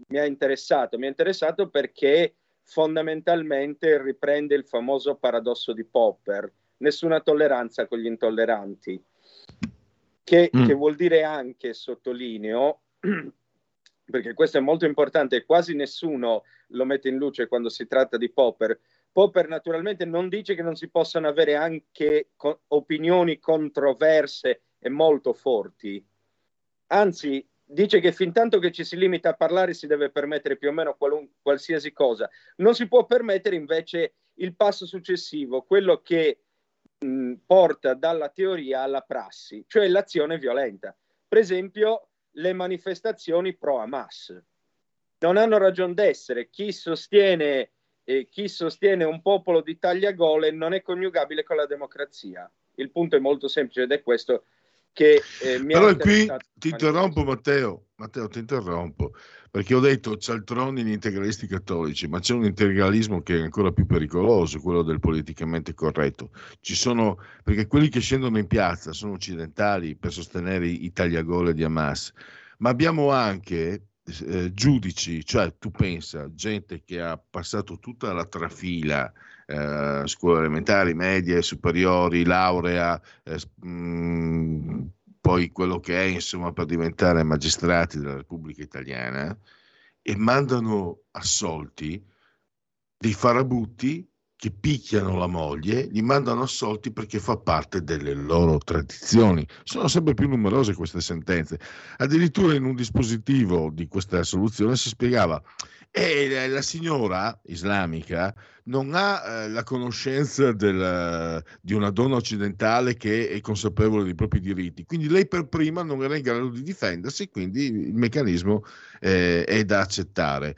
Speaker 8: mi ha interessato? Mi ha interessato perché fondamentalmente riprende il famoso paradosso di Popper, nessuna tolleranza con gli intolleranti, che, mm. che vuol dire anche, sottolineo, *clears throat* perché questo è molto importante, quasi nessuno lo mette in luce quando si tratta di Popper. Popper naturalmente non dice che non si possano avere anche co- opinioni controverse e molto forti, anzi dice che fin tanto che ci si limita a parlare si deve permettere più o meno qualun- qualsiasi cosa. Non si può permettere invece il passo successivo, quello che mh, porta dalla teoria alla prassi, cioè l'azione violenta. per esempio, le manifestazioni pro Hamas. Non hanno ragione d'essere. Chi sostiene, eh, chi sostiene un popolo di tagliagole non è coniugabile con la democrazia. Il punto è molto semplice ed è questo che eh, mi
Speaker 2: Però
Speaker 8: ha
Speaker 2: qui ti interrompo Matteo, Matteo ti interrompo, perché ho detto cialtroni gli integralisti cattolici, ma c'è un integralismo che è ancora più pericoloso, quello del politicamente corretto. Ci sono, perché quelli che scendono in piazza sono occidentali per sostenere i tagliagole di Hamas, ma abbiamo anche eh, giudici, cioè tu pensa, gente che ha passato tutta la trafila, eh, scuole elementari, medie, superiori, laurea, eh, mh, poi quello che è, insomma, per diventare magistrati della Repubblica Italiana, e mandano assolti dei farabutti che picchiano la moglie, li mandano assolti perché fa parte delle loro tradizioni. Sono sempre più numerose queste sentenze. Addirittura in un dispositivo di questa soluzione si spiegava e la signora islamica non ha eh, la conoscenza del, di una donna occidentale che è consapevole dei propri diritti, quindi lei per prima non era in grado di difendersi, quindi il meccanismo eh, è da accettare.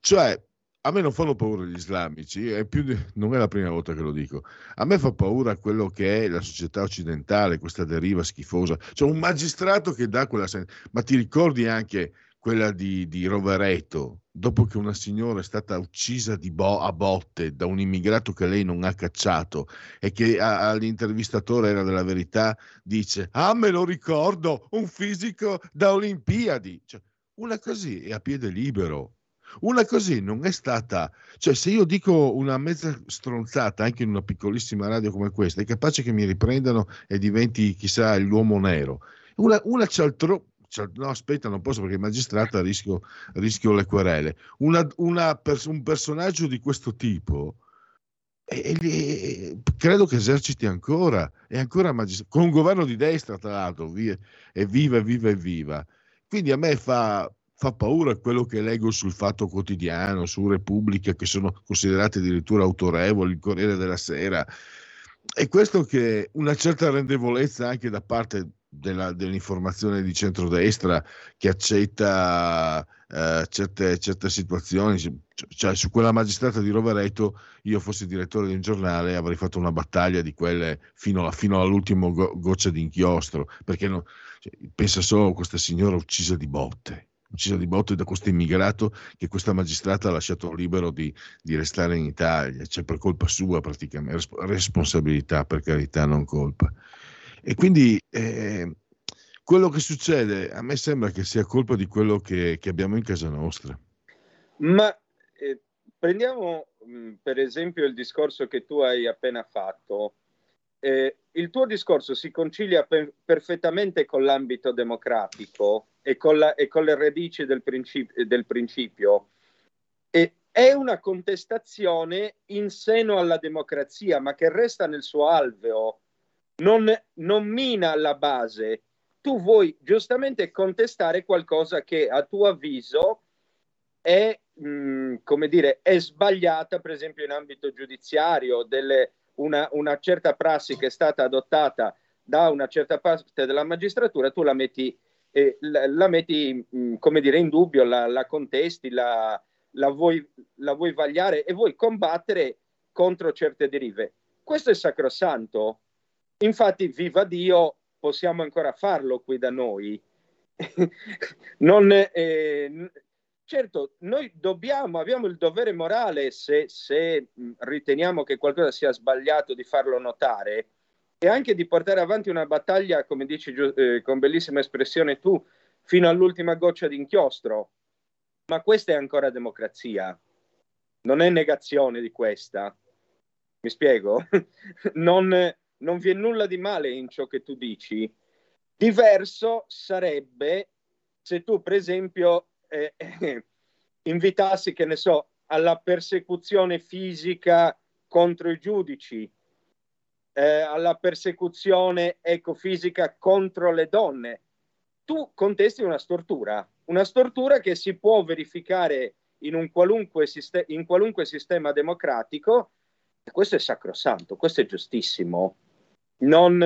Speaker 2: Cioè, a me non fanno paura gli islamici, è di, non è la prima volta che lo dico. A me fa paura quello che è la società occidentale, questa deriva schifosa. C'è un magistrato che dà quella sensazione. Ma ti ricordi anche quella di, di, Rovereto, dopo che una signora è stata uccisa bo- a botte da un immigrato che lei non ha cacciato e che a- all'intervistatore era della verità, dice, ah me lo ricordo, un fisico da Olimpiadi. Cioè, una così è a piede libero. Una così non è stata, cioè se io dico una mezza stronzata anche in una piccolissima radio come questa, è capace che mi riprendano e diventi chissà l'uomo nero. Una, una cialtro, cioè, no, aspetta, non posso perché il magistrato rischio, rischio le querele. Una, una pers- un personaggio di questo tipo e, e, credo che eserciti ancora, è ancora magistrato, con un governo di destra, tra l'altro, via, evviva, evviva, evviva. Quindi a me fa, fa paura quello che leggo sul Fatto Quotidiano, su Repubblica, che sono considerati addirittura autorevoli, il Corriere della Sera. E questo che una certa rendevolezza anche da parte della, dell'informazione di centrodestra che accetta eh, certe, certe, situazioni, cioè su quella magistrata di Rovereto io fossi direttore di un giornale avrei fatto una battaglia di quelle fino, alla, fino all'ultima go- goccia di inchiostro, perché no, cioè, pensa solo a questa signora uccisa di botte uccisa di botte da questo immigrato che questa magistrata ha lasciato libero di, di restare in Italia, cioè per colpa sua praticamente, responsabilità per carità, non colpa. E quindi eh, quello che succede a me sembra che sia colpa di quello che, che abbiamo in casa nostra.
Speaker 8: Ma eh, prendiamo mm, per esempio il discorso che tu hai appena fatto. Eh, il tuo discorso si concilia per, perfettamente con l'ambito democratico e con, la, e con le radici del, princip- del principio. E è una contestazione in seno alla democrazia, ma che resta nel suo alveo non, non mina la base. Tu vuoi giustamente contestare qualcosa che a tuo avviso è, mh, mm, come dire, è sbagliata, per esempio in ambito giudiziario, delle, una, una certa prassi che è stata adottata da una certa parte della magistratura, tu la metti, eh, la, la, metti mh, mm, come dire, in dubbio, la, la contesti, la, la, vuoi, la vuoi vagliare e vuoi combattere contro certe derive. Questo è sacrosanto, Infatti, viva Dio, possiamo ancora farlo qui da noi. *laughs* non, eh, certo, noi dobbiamo, abbiamo il dovere morale, se, se, riteniamo che qualcosa sia sbagliato, di farlo notare e anche di portare avanti una battaglia, come dici eh, con bellissima espressione tu, fino all'ultima goccia di inchiostro. Ma questa è ancora democrazia, non è negazione di questa. Mi spiego? *laughs* non, non vi è nulla di male in ciò che tu dici. Diverso sarebbe se tu, per esempio, eh, eh, *laughs* invitassi, che ne so, alla persecuzione fisica contro i giudici, eh, alla persecuzione ecofisica contro le donne. Tu contesti una stortura, una stortura che si può verificare in, un qualunque, siste- in qualunque sistema democratico. Questo è sacrosanto, questo è giustissimo non,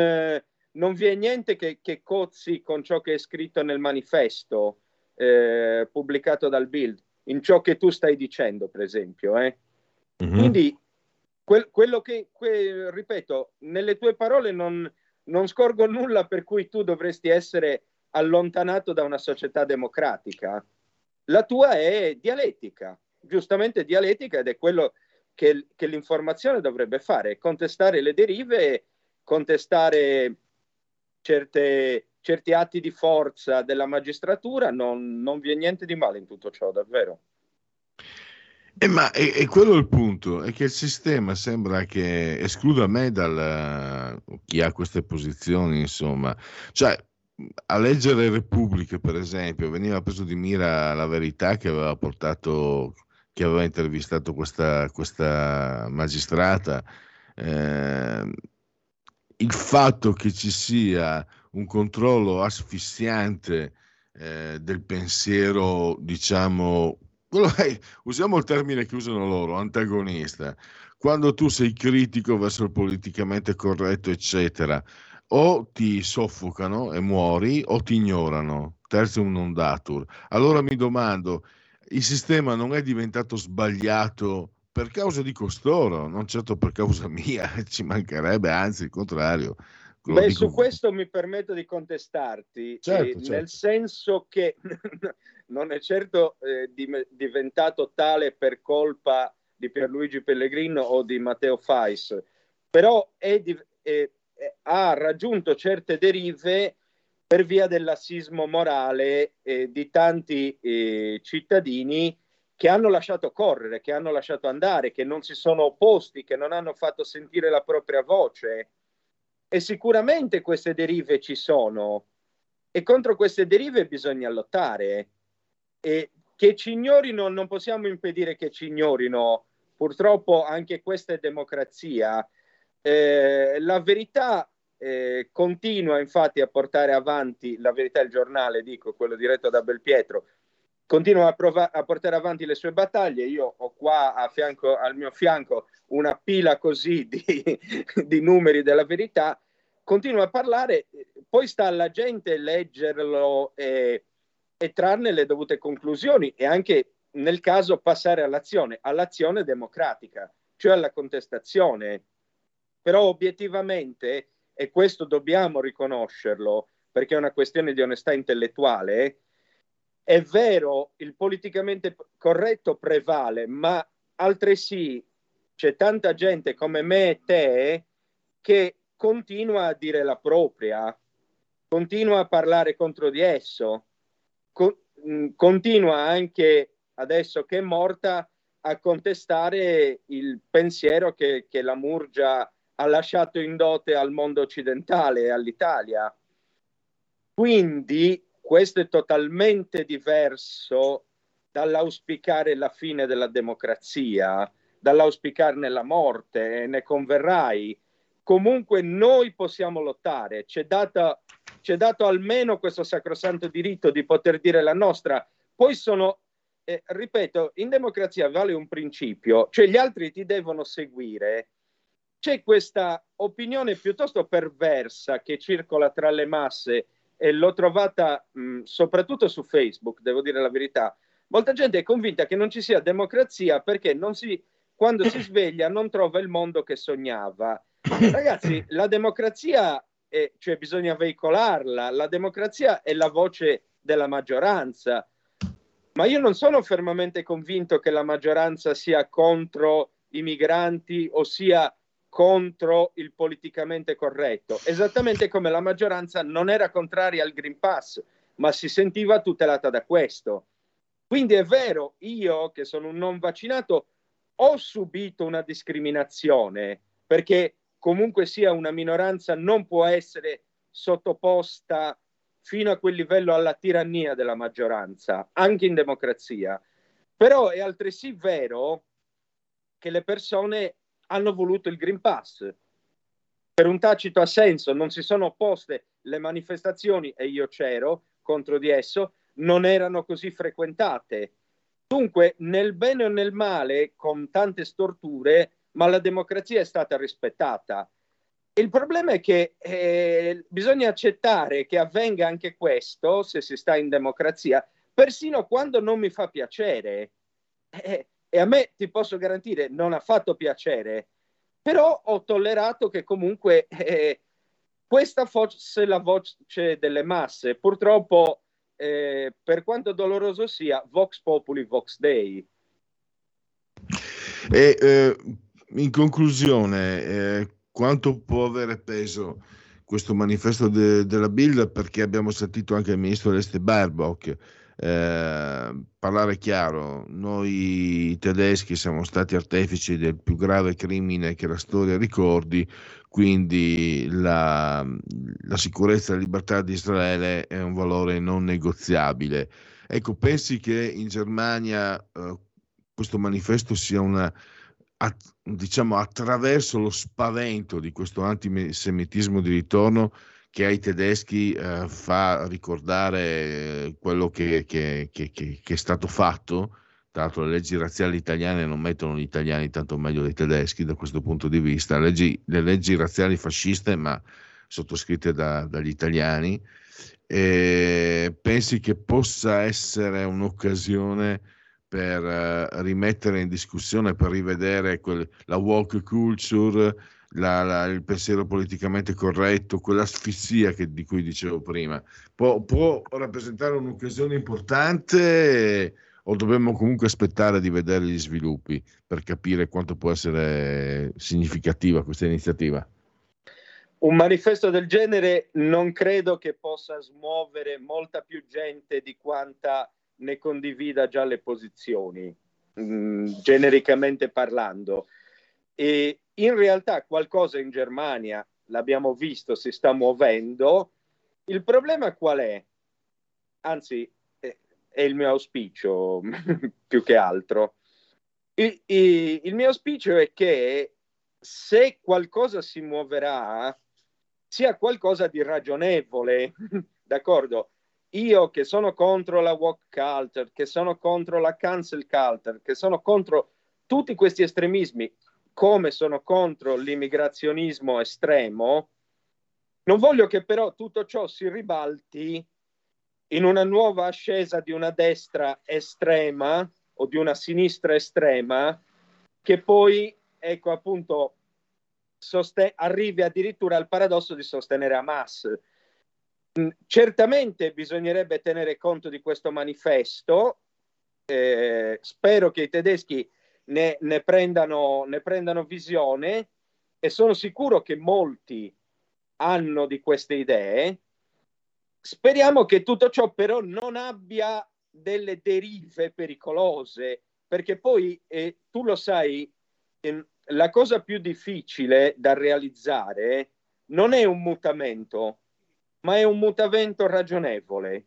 Speaker 8: non vi è niente che, che, cozzi con ciò che è scritto nel manifesto eh, pubblicato dal Bild, in ciò che tu stai dicendo, per esempio. Eh. Mm-hmm. Quindi, quel, quello che, que, ripeto, nelle tue parole non, non scorgo nulla per cui tu dovresti essere allontanato da una società democratica. La tua è dialettica, giustamente dialettica ed è quello che, che l'informazione dovrebbe fare, contestare le derive, contestare certe, certi atti di forza della magistratura, non, non vi è niente di male in tutto ciò, davvero.
Speaker 2: Eh, ma è, è, quello il punto, è che il sistema sembra che escluda me dal chi ha queste posizioni, insomma. Cioè, a leggere Repubblica, per esempio, veniva preso di mira la verità che aveva portato, che aveva intervistato questa, questa magistrata. Eh, il fatto che ci sia un controllo asfissiante eh, del pensiero, diciamo, usiamo il termine che usano loro, antagonista. Quando tu sei critico verso il politicamente corretto, eccetera, o ti soffocano e muori o ti ignorano. Terzium non datur. Allora mi domando, il sistema non è diventato sbagliato per causa di costoro, non certo per causa *laughs* mia, ci mancherebbe, anzi il contrario.
Speaker 8: Beh, dico... su questo mi permetto di contestarti, certo, eh, certo. nel senso che *laughs* non è certo eh, di- diventato tale per colpa di Pierluigi Pellegrino o di Matteo Fais, però è, di- è, ha raggiunto certe derive per via dell'assismo morale eh, di tanti eh, cittadini che hanno lasciato correre, che hanno lasciato andare, che non si sono opposti, che non hanno fatto sentire la propria voce. E sicuramente queste derive ci sono e contro queste derive bisogna lottare. E che ci ignorino non possiamo impedire che ci ignorino. Purtroppo anche questa è democrazia eh, la verità eh, continua infatti a portare avanti, la verità il giornale, dico, quello diretto da Belpietro, continua a, prov- a, portare avanti le sue battaglie. Io ho qua fianco, al mio fianco una pila così di, *laughs* di, numeri della verità, continua a parlare, poi sta alla gente leggerlo e, e trarne le dovute conclusioni e anche nel caso passare all'azione, all'azione democratica, cioè alla contestazione però obiettivamente, e questo dobbiamo riconoscerlo perché è una questione di onestà intellettuale, è vero, il politicamente corretto prevale, ma altresì c'è tanta gente come me e te che continua a dire la propria, continua a parlare contro di esso, co- continua anche adesso che è morta a contestare il pensiero che, che la Murgia ha lasciato in dote al mondo occidentale e all'Italia. Quindi questo è totalmente diverso dall'auspicare la fine della democrazia, dall'auspicarne la morte, e ne converrai. Comunque noi possiamo lottare, c'è, data, c'è dato almeno questo sacrosanto diritto di poter dire la nostra. Poi sono, eh, ripeto, in democrazia vale un principio, cioè gli altri ti devono seguire c'è questa opinione piuttosto perversa che circola tra le masse e l'ho trovata mh, soprattutto su Facebook, devo dire la verità. Molta gente è convinta che non ci sia democrazia perché si, quando si *coughs* sveglia non trova il mondo che sognava. *coughs* Ragazzi, la democrazia, è, cioè bisogna veicolarla, la democrazia è la voce della maggioranza, ma io non sono fermamente convinto che la maggioranza sia contro i migranti o sia contro il politicamente corretto, esattamente come la maggioranza non era contraria al Green Pass, ma si sentiva tutelata da questo. Quindi è vero, io che sono un non vaccinato ho subito una discriminazione perché comunque sia una minoranza non può essere sottoposta fino a quel livello alla tirannia della maggioranza, anche in democrazia. Però è altresì vero che le persone hanno voluto il Green Pass. Per un tacito assenso non si sono opposte le manifestazioni, e io c'ero contro di esso, non erano così frequentate. Dunque, nel bene o nel male, con tante storture, ma la democrazia è stata rispettata. Il problema è che eh, bisogna accettare che avvenga anche questo, se si sta in democrazia, persino quando non mi fa piacere. Eh, e a me, ti posso garantire, non ha fatto piacere, però ho tollerato che comunque eh, questa fosse la voce delle masse. Purtroppo, eh, per quanto doloroso sia, Vox Populi, Vox Dei.
Speaker 2: E, eh, in conclusione, eh, quanto può avere peso questo manifesto de- della Bill? Perché abbiamo sentito anche il ministro dell'Este Baerbock eh, parlare chiaro, noi tedeschi siamo stati artefici del più grave crimine che la storia ricordi, quindi la, la sicurezza e la libertà di Israele è un valore non negoziabile. Ecco, pensi che in Germania eh, questo manifesto sia una, a, diciamo, attraverso lo spavento di questo antisemitismo di ritorno, che ai tedeschi eh, fa ricordare quello che, che, che, che, è stato fatto. Tra l'altro le leggi razziali italiane non mettono gli italiani tanto meglio dei tedeschi da questo punto di vista. Le leggi, le leggi razziali fasciste, ma sottoscritte da, dagli italiani. E pensi che possa essere un'occasione per uh, rimettere in discussione, per rivedere quel, la walk culture, la, la, il pensiero politicamente corretto, quell'asfissia che, di cui dicevo prima, può, può rappresentare un'occasione importante o dobbiamo comunque aspettare di vedere gli sviluppi per capire quanto può essere significativa questa iniziativa?
Speaker 8: Un manifesto del genere non credo che possa smuovere molta più gente di quanta ne condivida già le posizioni, mm, genericamente parlando. E in realtà qualcosa in Germania, l'abbiamo visto, si sta muovendo. Il problema qual è? Anzi, è il mio auspicio *laughs* più che altro. Il, mio auspicio è che se qualcosa si muoverà, sia qualcosa di ragionevole, *laughs* d'accordo? Io che sono contro la walk culture, che sono contro la cancel culture, che sono contro tutti questi estremismi, come sono contro l'immigrazionismo estremo, non voglio che però tutto ciò si ribalti in una nuova ascesa di una destra estrema o di una sinistra estrema che poi, ecco appunto, sosten- arrivi addirittura al paradosso di sostenere Hamas. Mm, certamente bisognerebbe tenere conto di questo manifesto. Eh, spero che i tedeschi ne, ne, prendano, ne prendano visione e sono sicuro che molti hanno di queste idee. Speriamo che tutto ciò però non abbia delle derive pericolose, perché poi eh, tu lo sai, eh, la cosa più difficile da realizzare non è un mutamento, ma è un mutamento ragionevole.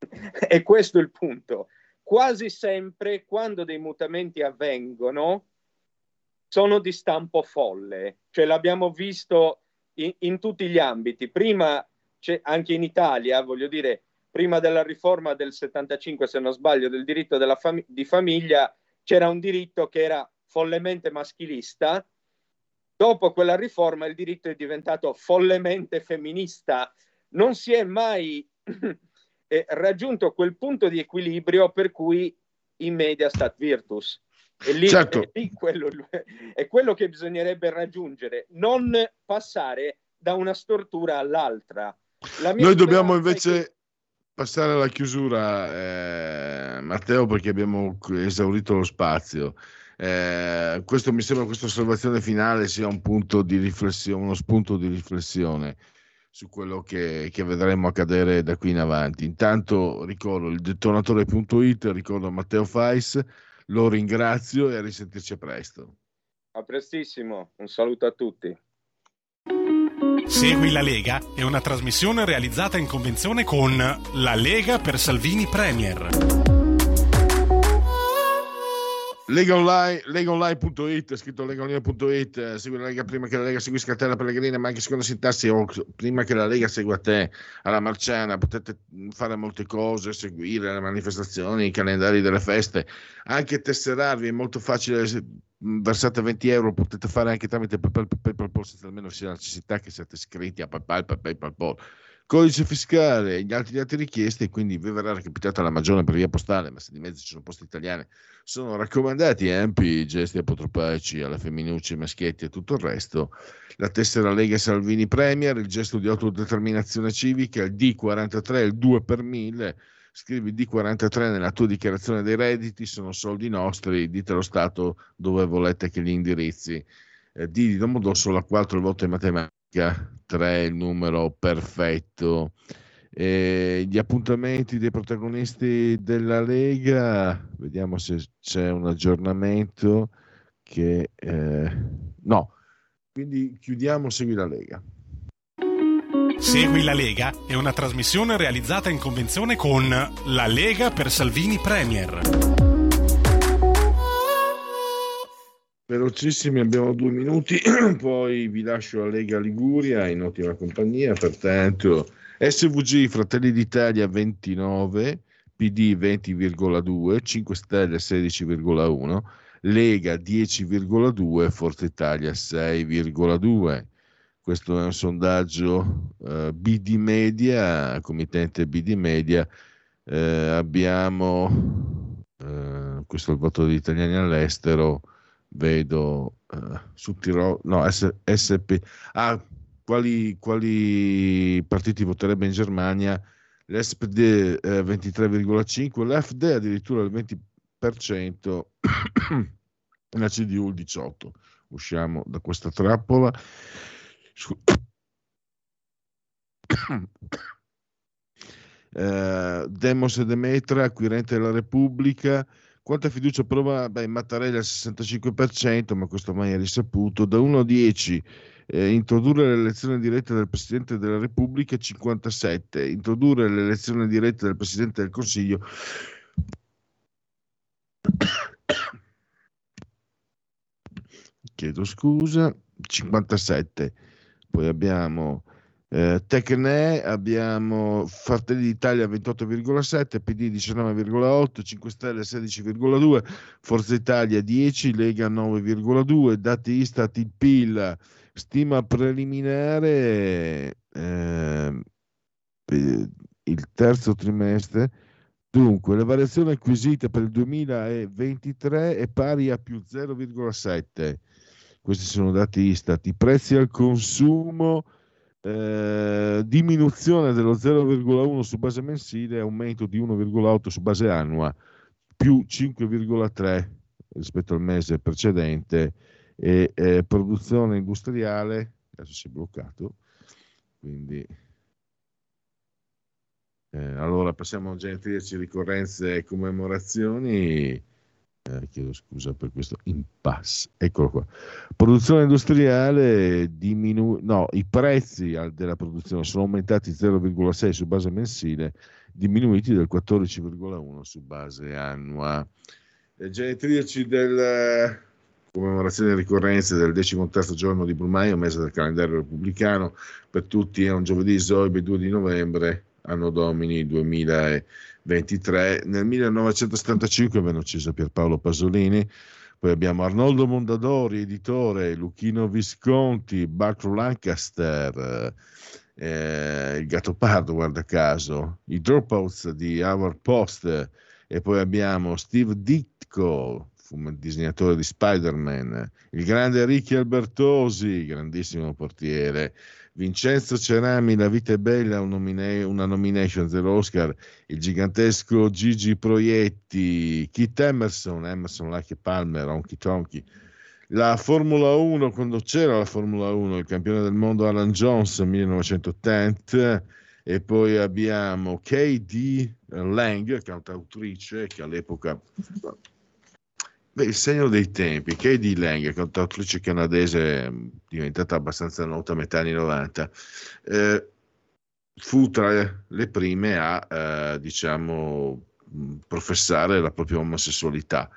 Speaker 8: *laughs* e questo è il punto quasi sempre quando dei mutamenti avvengono sono di stampo folle, cioè l'abbiamo visto in, in tutti gli ambiti. Prima, anche in Italia, voglio dire, prima della riforma del 75, se non sbaglio, del diritto fam- di famiglia, c'era un diritto che era follemente maschilista. Dopo quella riforma il diritto è diventato follemente femminista. Non si è mai *clears throat* eh, raggiunto quel punto di equilibrio per cui in media stat virtus. E lì, certo. è, lì quello, è quello che bisognerebbe raggiungere, non passare da una stortura all'altra.
Speaker 2: Noi dobbiamo invece che... passare alla chiusura, eh, Matteo, perché abbiamo esaurito lo spazio. Eh, questo mi sembra questa osservazione finale sia un punto di riflessione, uno spunto di riflessione su quello che, che, vedremo accadere da qui in avanti. Intanto ricordo il detonatore.it, ricordo Matteo Fais, lo ringrazio e a risentirci presto.
Speaker 8: A prestissimo, un saluto a tutti.
Speaker 9: Segui la Lega è una trasmissione realizzata in convenzione con La Lega per Salvini Premier.
Speaker 2: Legaonline, legaonline.it, scritto legaonline.it, eh, segui la Lega prima che la Lega seguisca te la Pellegrina, ma anche secondo sintassi o prima che la Lega segua te alla Marciana, potete fare molte cose, seguire le manifestazioni, i calendari delle feste, anche tesserarvi, è molto facile versate 20 euro, potete fare anche tramite PayPal, PayPal almeno sia la necessità che siate iscritti a PayPal, PayPal, PayPal. Codice fiscale e gli altri, altri richiesti, quindi vi verrà recapitata la maggiore per via postale, ma se di mezzo ci sono poste italiane, sono raccomandati ampi gesti apotropaici alla femminucci, maschietti e tutto il resto. La tessera Lega Salvini Premier, il gesto di autodeterminazione civica, il D43, il 2 per 1000 scrivi D43 nella tua dichiarazione dei redditi, sono soldi nostri, dite allo Stato dove volete che li indirizzi. Eh, D di Domodossola, 4 il voto in matematica, 3 il numero perfetto. Eh, gli appuntamenti dei protagonisti della Lega, vediamo se c'è un aggiornamento che... Eh, no, quindi chiudiamo, segui la Lega.
Speaker 9: Segui la Lega è una trasmissione realizzata in convenzione con La Lega per Salvini Premier.
Speaker 2: Velocissimi, abbiamo due minuti, *clears throat* poi vi lascio la Lega Liguria in ottima compagnia, pertanto SVG Fratelli d'Italia 29, PD 20,2, 5 Stelle 16,1, Lega 10,2, Forza Italia 6,2 questo è un sondaggio eh, BD Media, committente BD Media, eh, abbiamo, eh, questo è il voto degli italiani all'estero, vedo eh, su Tiro, no, SP, ah, quali, quali partiti voterebbe in Germania? L'SPD eh, 23,5, l'FD addirittura il 20%, *coughs* la CDU il 18%. Usciamo da questa trappola. *coughs* Eh, Demos e Demetra, acquirente della Repubblica. Quanta fiducia prova? Beh, Mattarella al 65%, ma questo mai è risaputo. Da 1 a 10, eh, introdurre l'elezione diretta del Presidente della Repubblica, 57. Introdurre l'elezione diretta del Presidente del Consiglio. *coughs* Chiedo scusa, 57 poi abbiamo eh, Tecne, abbiamo Fratelli d'Italia 28,7, PD 19,8, 5 Stelle 16,2, Forza Italia 10, Lega 9,2, dati Istat il PIL, stima preliminare eh, il terzo trimestre. Dunque, la variazione acquisita per il 2023 è pari a più 0,7 questi sono dati Istat, i prezzi al consumo, eh, diminuzione dello 0,1 su base mensile, aumento di 1,8 su base annua, più 5,3 rispetto al mese precedente e eh, produzione industriale, adesso si è bloccato, quindi eh, allora passiamo a genetriaci, ricorrenze e commemorazioni eh, chiedo scusa per questo impasse. Eccolo qua. Produzione industriale diminu- no, i prezzi della produzione sono aumentati 0,6 su base mensile, diminuiti del 14,1 su base annua. Eh, genetriaci del commemorazione e ricorrenze del decimo terzo giorno di Brumaio, mese del calendario repubblicano, per tutti è un giovedì Zoibe 2 di novembre, anno domini 2000 23. Nel 1975 venne ucciso Pierpaolo Pasolini, poi abbiamo Arnoldo Mondadori, editore, Luchino Visconti, Bartolo Lancaster, eh, il Gattopardo, guarda caso, i Dropouts di Our Post, e poi abbiamo Steve Ditko, disegnatore di Spider-Man, il grande Ricky Albertosi, grandissimo portiere, Vincenzo Cerami, La vita è bella, un nomina- una nomination dell'Oscar, il gigantesco Gigi Proietti, Kit Emerson, Emerson Like Palmer, Honky Tonky, la Formula 1, quando c'era la Formula 1, il campione del mondo Alan Jones 1980, e poi abbiamo K.D. Lang, cantautrice, che all'epoca Beh, il segno dei tempi, Katie Lang, cantautrice canadese diventata abbastanza nota a metà anni 90, eh, fu tra le prime a, eh, diciamo, professare la propria omosessualità.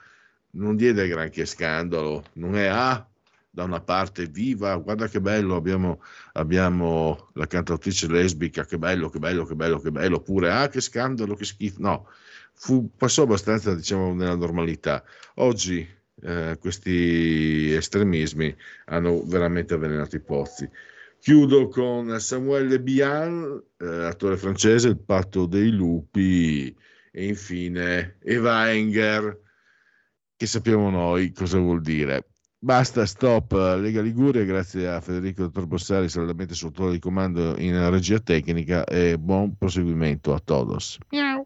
Speaker 2: Non diede granché scandalo, non è ah, da una parte viva, guarda che bello, abbiamo, abbiamo la cantautrice lesbica, che bello, che bello, che bello, che bello, oppure ah, che scandalo, che schifo. No, fu, passò abbastanza diciamo, nella normalità. Oggi eh, questi estremismi hanno veramente avvelenato i pozzi. Chiudo con Samuel Bian, eh, attore francese, Il patto dei lupi e infine Eva Enger, che sappiamo noi cosa vuol dire. Basta, stop, Lega Liguria, grazie a Federico Dottor Bossari, saldamente sul di comando in regia tecnica e buon proseguimento a todos. Miau.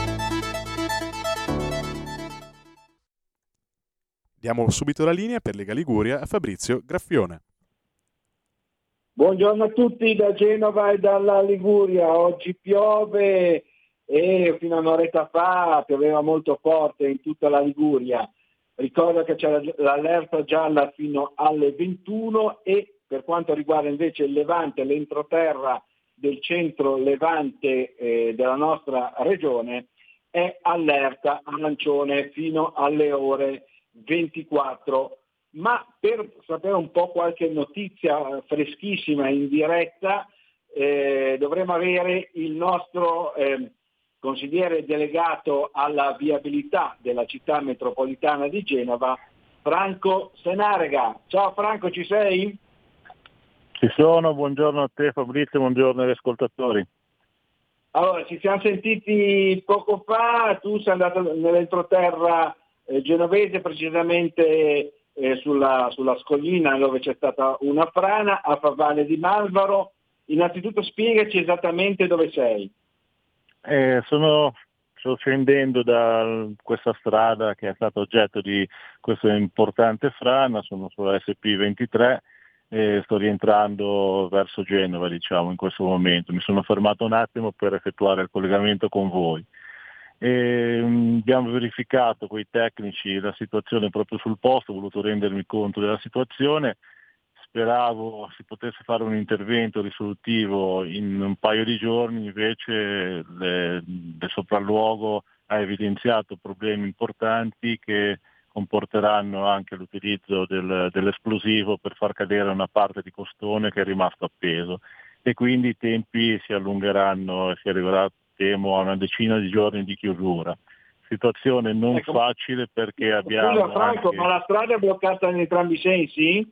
Speaker 1: Diamo subito la linea per Lega Liguria a Fabrizio Graffione.
Speaker 10: Buongiorno a tutti da Genova e dalla Liguria. Oggi piove e fino a un'oretta fa pioveva molto forte in tutta la Liguria. Ricordo che c'era l'allerta gialla fino alle 21 e per quanto riguarda invece il Levante, l'entroterra del centro Levante eh, della nostra regione, è allerta arancione fino alle ore 24 ma per sapere un po' qualche notizia freschissima in diretta eh, dovremo avere il nostro eh, consigliere delegato alla viabilità della città metropolitana di Genova, Franco Senarega. Ciao Franco, ci sei?
Speaker 11: Ci sono, buongiorno a te Fabrizio, buongiorno agli ascoltatori.
Speaker 10: Allora, ci siamo sentiti poco fa, tu sei andato nell'entroterra eh, genovese, precisamente eh, sulla, sulla, scoglina dove c'è stata una frana a Favale di Malvaro. Innanzitutto spiegaci esattamente dove sei.
Speaker 11: Eh, sono, sto scendendo da questa strada che è stata oggetto di questa importante frana, sono sulla SP23 e sto rientrando verso Genova diciamo in questo momento. Mi sono fermato un attimo per effettuare il collegamento con voi. E, um, abbiamo verificato con i tecnici la situazione proprio sul posto, ho voluto rendermi conto della situazione, speravo si potesse fare un intervento risolutivo in un paio di giorni, invece il sopralluogo ha evidenziato problemi importanti che comporteranno anche l'utilizzo del, dell'esplosivo per far cadere una parte di costone che è rimasto appeso. E quindi i tempi si allungheranno e si arriverà temo a una decina di giorni di chiusura. Situazione non ecco, facile perché abbiamo...
Speaker 10: Scusa Franco, anche... ma la strada è bloccata in entrambi i sensi?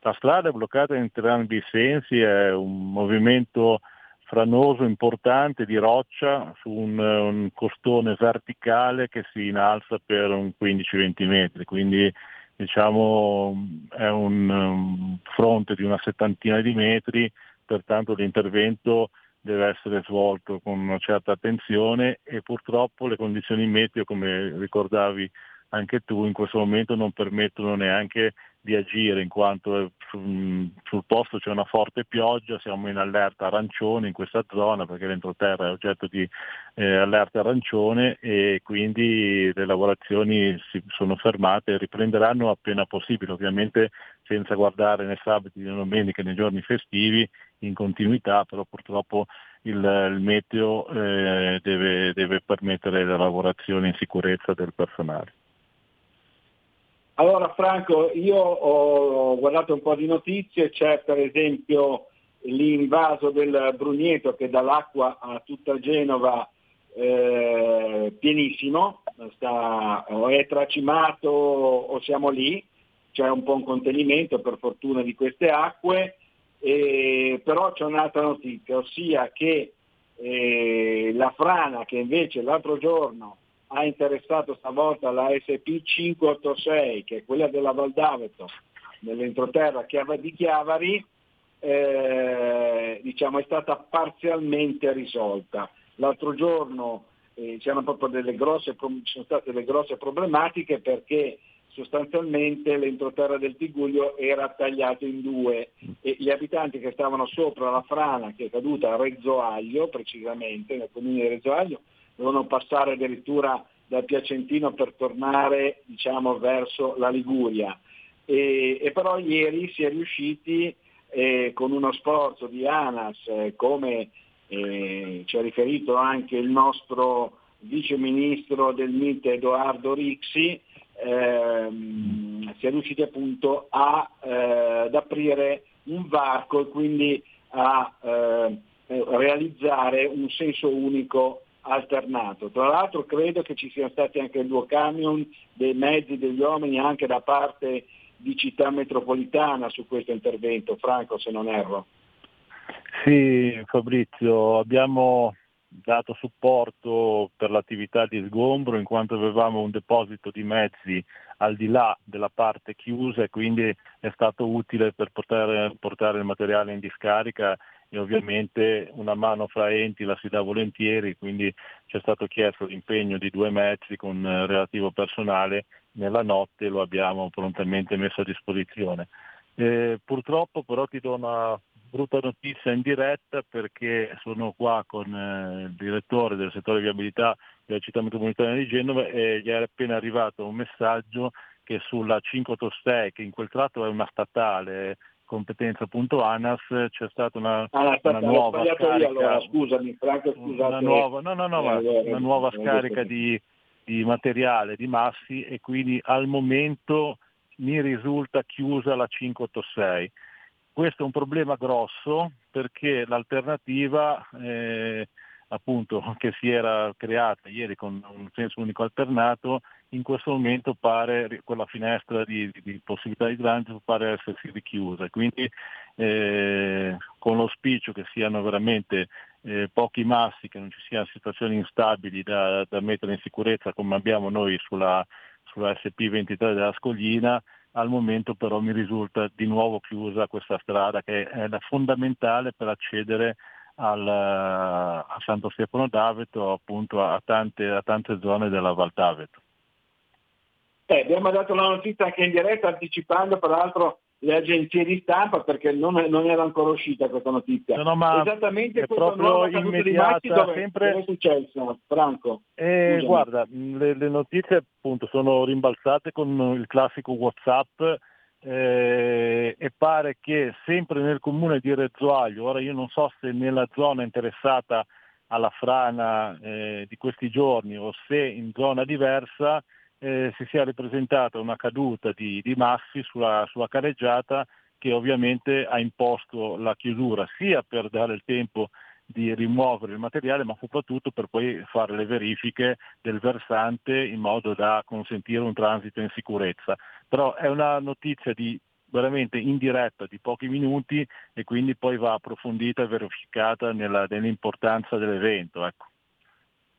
Speaker 11: La strada è bloccata in entrambi i sensi, è un movimento franoso importante di roccia su un, un costone verticale che si innalza per un 15-20 metri, quindi diciamo è un, un fronte di una settantina di metri, pertanto l'intervento deve essere svolto con una certa attenzione e purtroppo le condizioni meteo, come ricordavi anche tu, in questo momento non permettono neanche di agire in quanto sul posto c'è una forte pioggia, siamo in allerta arancione in questa zona perché l'entroterra è oggetto di eh, allerta arancione e quindi le lavorazioni si sono fermate e riprenderanno appena possibile, ovviamente senza guardare né sabati né domeniche nei giorni festivi in continuità, però purtroppo il, il meteo eh, deve, deve permettere la lavorazione in sicurezza del personale.
Speaker 10: Allora Franco, io ho guardato un po' di notizie, c'è per esempio l'invaso del Brugneto che dall'acqua a tutta Genova eh, pienissimo, sta, o è tracimato o siamo lì, c'è un po' un contenimento per fortuna di queste acque, eh, però c'è un'altra notizia, ossia che eh, la frana che invece l'altro giorno ha interessato stavolta la SP 586, che è quella della Val d'Aveto, nell'entroterra di Chiavari, eh, diciamo, è stata parzialmente risolta. L'altro giorno eh, c'erano proprio delle grosse, sono state delle grosse problematiche perché sostanzialmente l'entroterra del Tiguglio era tagliato in due e gli abitanti che stavano sopra la frana che è caduta a Rezzoaglio, precisamente nel comune di Rezzoaglio, dovevano passare addirittura dal Piacentino per tornare diciamo, verso la Liguria. E, e, però ieri si è riusciti eh, con uno sforzo di ANAS, eh, come eh, ci ha riferito anche il nostro vice ministro del MIT Edoardo Rixi, ehm, si è riusciti appunto a, eh, ad aprire un varco e quindi a eh, realizzare un senso unico alternato. Tra l'altro credo che ci siano stati anche due camion dei mezzi, degli uomini anche da parte di città metropolitana su questo intervento, Franco se non erro.
Speaker 11: Sì Fabrizio, abbiamo dato supporto per l'attività di sgombro in quanto avevamo un deposito di mezzi al di là della parte chiusa e quindi è stato utile per poter portare il materiale in discarica e ovviamente una mano fra enti la si dà volentieri, quindi ci è stato chiesto l'impegno di due mezzi con relativo personale, nella notte lo abbiamo prontamente messo a disposizione. Eh, purtroppo però ti do una brutta notizia in diretta perché sono qua con eh, il direttore del settore viabilità della città metropolitana di Genova e gli è appena arrivato un messaggio che sulla 586, che in quel tratto è una statale, competenza appunto ANAS, c'è stata una,
Speaker 10: ah,
Speaker 11: una nuova scarica,
Speaker 10: allora, scusami, Franco,
Speaker 11: una nuova, no, no, no, ma una nuova scarica di, di materiale, di massi e quindi al momento mi risulta chiusa la 586 questo è un problema grosso perché l'alternativa eh, appunto, che si era creata ieri con un senso unico alternato, in questo momento pare, quella finestra di, di, possibilità di transito pare essersi richiusa. Quindi eh, con l'auspicio che siano veramente eh, pochi massi, che non ci siano situazioni instabili da, da mettere in sicurezza come abbiamo noi sulla, sulla SP23 della Scoglina, al momento però mi risulta di nuovo chiusa questa strada che è fondamentale per accedere al, a Santo Stefano d'Aveto, appunto a tante, a tante zone della Val d'Aveto.
Speaker 10: Eh, abbiamo dato la notizia anche in diretta anticipando peraltro le agenzie di stampa perché non, non era ancora uscita questa notizia.
Speaker 11: No, no, ma
Speaker 10: Esattamente
Speaker 11: proprio immediata,
Speaker 10: dove,
Speaker 11: sempre...
Speaker 10: dove è successo, Franco?
Speaker 11: Eh, guarda, le, le, notizie appunto sono rimbalzate con il classico Whatsapp eh, e pare che sempre nel comune di Rezzoaglio, ora io non so se nella zona interessata alla frana eh, di questi giorni o se in zona diversa, eh, si sia ripresentata una caduta di, di massi sulla, sulla careggiata che ovviamente ha imposto la chiusura sia per dare il tempo di rimuovere il materiale, ma soprattutto per poi fare le verifiche del versante in modo da consentire un transito in sicurezza. Però è una notizia di veramente indiretta di pochi minuti e quindi poi va approfondita e verificata nella, nell'importanza dell'evento. Ecco.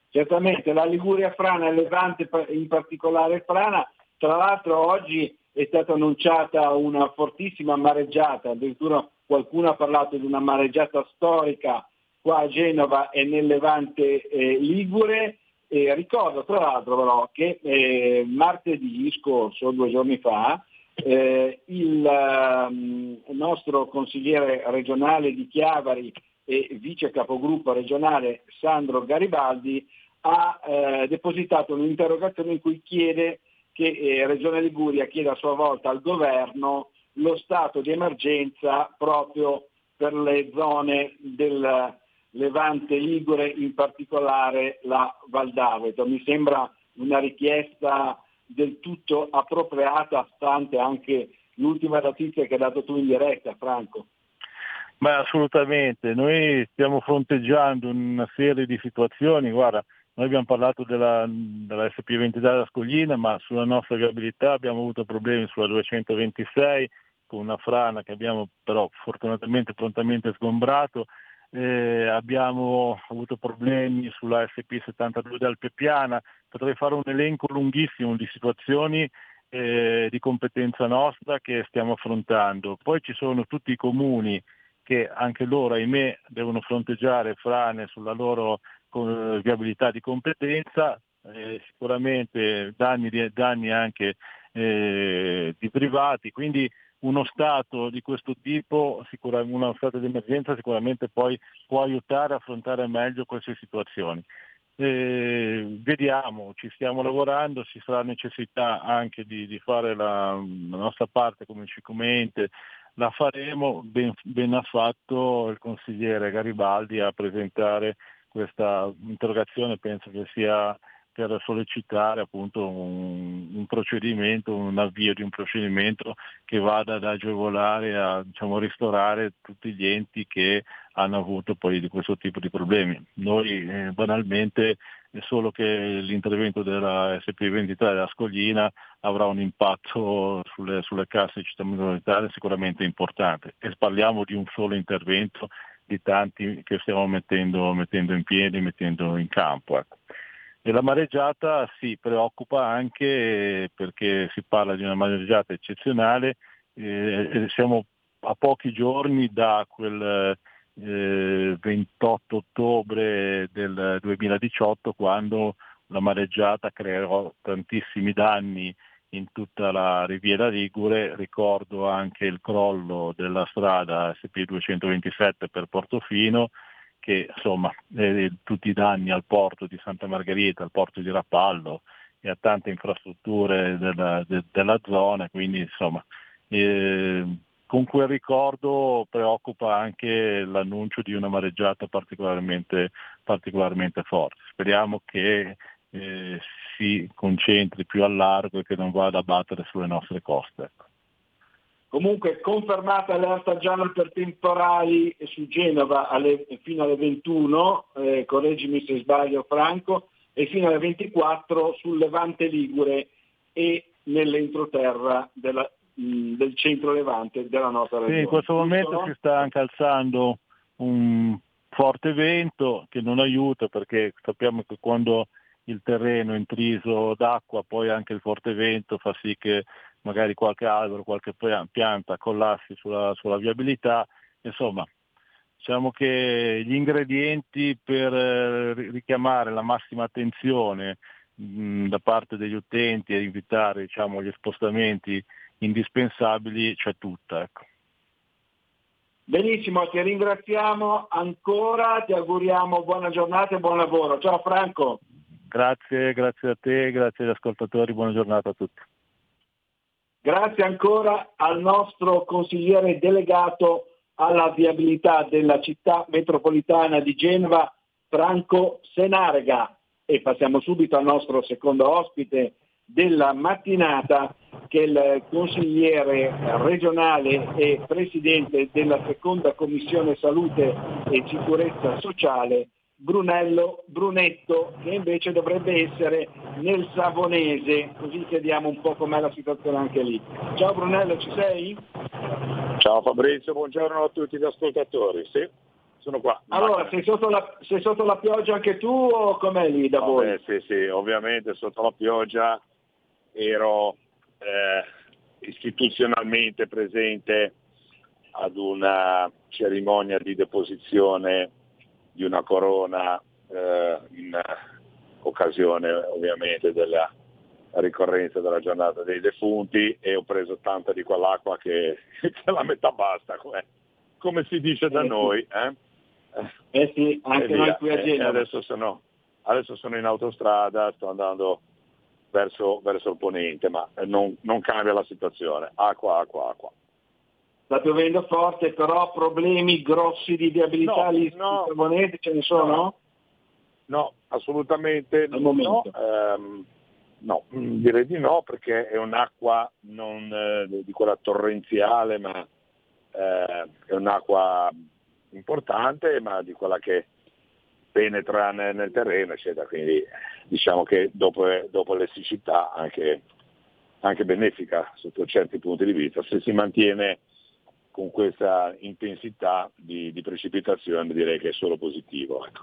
Speaker 10: Certamente la Liguria Frana e Levante in particolare Frana, tra l'altro oggi è stata annunciata una fortissima mareggiata, addirittura qualcuno ha parlato di una mareggiata storica qua a Genova e nel Levante eh, Ligure. E ricordo tra l'altro però che eh, martedì scorso, due giorni fa, eh, il um, nostro consigliere regionale di Chiavari e vice capogruppo regionale Sandro Garibaldi ha eh, depositato un'interrogazione in cui chiede che eh, Regione Liguria chieda a sua volta al governo lo stato di emergenza proprio per le zone del Levante Ligure, in particolare la Val d'Aveto. Mi sembra una richiesta del tutto appropriata, stante anche l'ultima notizia che hai dato tu in diretta, Franco.
Speaker 11: Ma assolutamente, noi stiamo fronteggiando una serie di situazioni, guarda, noi abbiamo parlato della, della SP20 della Scoglina, ma sulla nostra viabilità abbiamo avuto problemi sulla 226 con una frana che abbiamo però fortunatamente prontamente sgombrato. Eh, abbiamo avuto problemi sulla SP72 del Pepiana, potrei fare un elenco lunghissimo di situazioni eh, di competenza nostra che stiamo affrontando. Poi ci sono tutti i comuni che anche loro, ahimè, devono fronteggiare frane sulla loro eh, viabilità di competenza, eh, sicuramente danni, danni anche eh, di privati, quindi uno Stato di questo tipo, uno Stato di emergenza sicuramente poi può aiutare a affrontare meglio queste situazioni. Eh, vediamo, ci stiamo lavorando, ci sarà necessità anche di, di fare la, la, nostra parte come Cicomente, la faremo, ben, ben ha fatto il consigliere Garibaldi a presentare questa interrogazione, penso che sia per sollecitare appunto un, un, procedimento, un avvio di un procedimento che vada ad agevolare, a diciamo, ristorare tutti gli enti che hanno avuto poi di questo tipo di problemi. Noi eh, banalmente è solo che l'intervento della SP23 della Scoglina avrà un impatto sulle, sulle casse di città metropolitane sicuramente importante e parliamo di un solo intervento di tanti che stiamo mettendo, mettendo in piedi, mettendo in campo. Ecco. E la mareggiata si preoccupa anche perché si parla di una mareggiata eccezionale, eh, siamo a pochi giorni da quel eh, 28 ottobre del 2018 quando la mareggiata creò tantissimi danni in tutta la riviera Ligure, ricordo anche il crollo della strada SP227 per Portofino, che insomma eh, tutti i danni al porto di Santa Margherita, al porto di Rapallo e a tante infrastrutture della, de, della zona, quindi insomma eh, con quel ricordo preoccupa anche l'annuncio di una mareggiata particolarmente, particolarmente forte. Speriamo che eh, si concentri più a largo e che non vada a battere sulle nostre coste.
Speaker 10: Comunque confermata l'allerta gialla per temporali su Genova alle, fino alle 21, eh, correggimi se sbaglio Franco, e fino alle 24 sul Levante Ligure e nell'entroterra della, mh, del centro Levante della nostra regione.
Speaker 11: Sì, in questo momento Giusto? si sta anche alzando un forte vento che non aiuta perché sappiamo che quando il terreno intriso d'acqua poi anche il forte vento fa sì che magari qualche albero, qualche pianta collassi sulla, sulla viabilità, insomma diciamo che gli ingredienti per eh, richiamare la massima attenzione mh, da parte degli utenti e invitare diciamo, gli spostamenti indispensabili c'è tutta. Ecco.
Speaker 10: Benissimo, ti ringraziamo ancora, ti auguriamo buona giornata e buon lavoro. Ciao Franco.
Speaker 11: Grazie, grazie a te, grazie agli ascoltatori, buona giornata a tutti.
Speaker 10: Grazie ancora al nostro consigliere delegato alla viabilità della città metropolitana di Genova, Franco Senarga. E passiamo subito al nostro secondo ospite della mattinata, che è il consigliere regionale e presidente della seconda commissione salute e sicurezza sociale, Brunello Brunetto, che invece dovrebbe essere nel Savonese, così chiediamo un po' com'è la situazione anche lì. Ciao Brunello, ci sei?
Speaker 12: Ciao Fabrizio, buongiorno a tutti gli ascoltatori. Sì, sono qua.
Speaker 10: Allora, sei sotto, la, sei sotto la pioggia anche tu o com'è lì da
Speaker 12: Vabbè,
Speaker 10: voi?
Speaker 12: Sì, sì, ovviamente sotto la pioggia ero eh, istituzionalmente presente ad una cerimonia di deposizione di una corona eh, in occasione ovviamente della ricorrenza della giornata dei defunti e ho preso tanta di quell'acqua che, *laughs* che la metà basta, come, come si dice da
Speaker 10: eh
Speaker 12: noi. Eh?
Speaker 10: Eh sì, anche noi qui a Genova.
Speaker 12: Adesso sono, adesso sono in autostrada, sto andando verso, verso il ponente, ma non, non cambia la situazione. Acqua, acqua, acqua
Speaker 10: sta piovendo forte, però problemi grossi di viabilità no, lì no, Savonese ce ne sono?
Speaker 12: No, no assolutamente no. Ehm, no. direi di no perché è un'acqua non eh, di quella torrenziale, ma eh, è un'acqua importante, ma di quella che penetra nel, nel terreno, eccetera. Quindi diciamo che dopo, dopo le siccità anche, anche benefica sotto certi punti di vista, se si mantiene con questa intensità di, di precipitazione direi che è solo positivo. Ecco.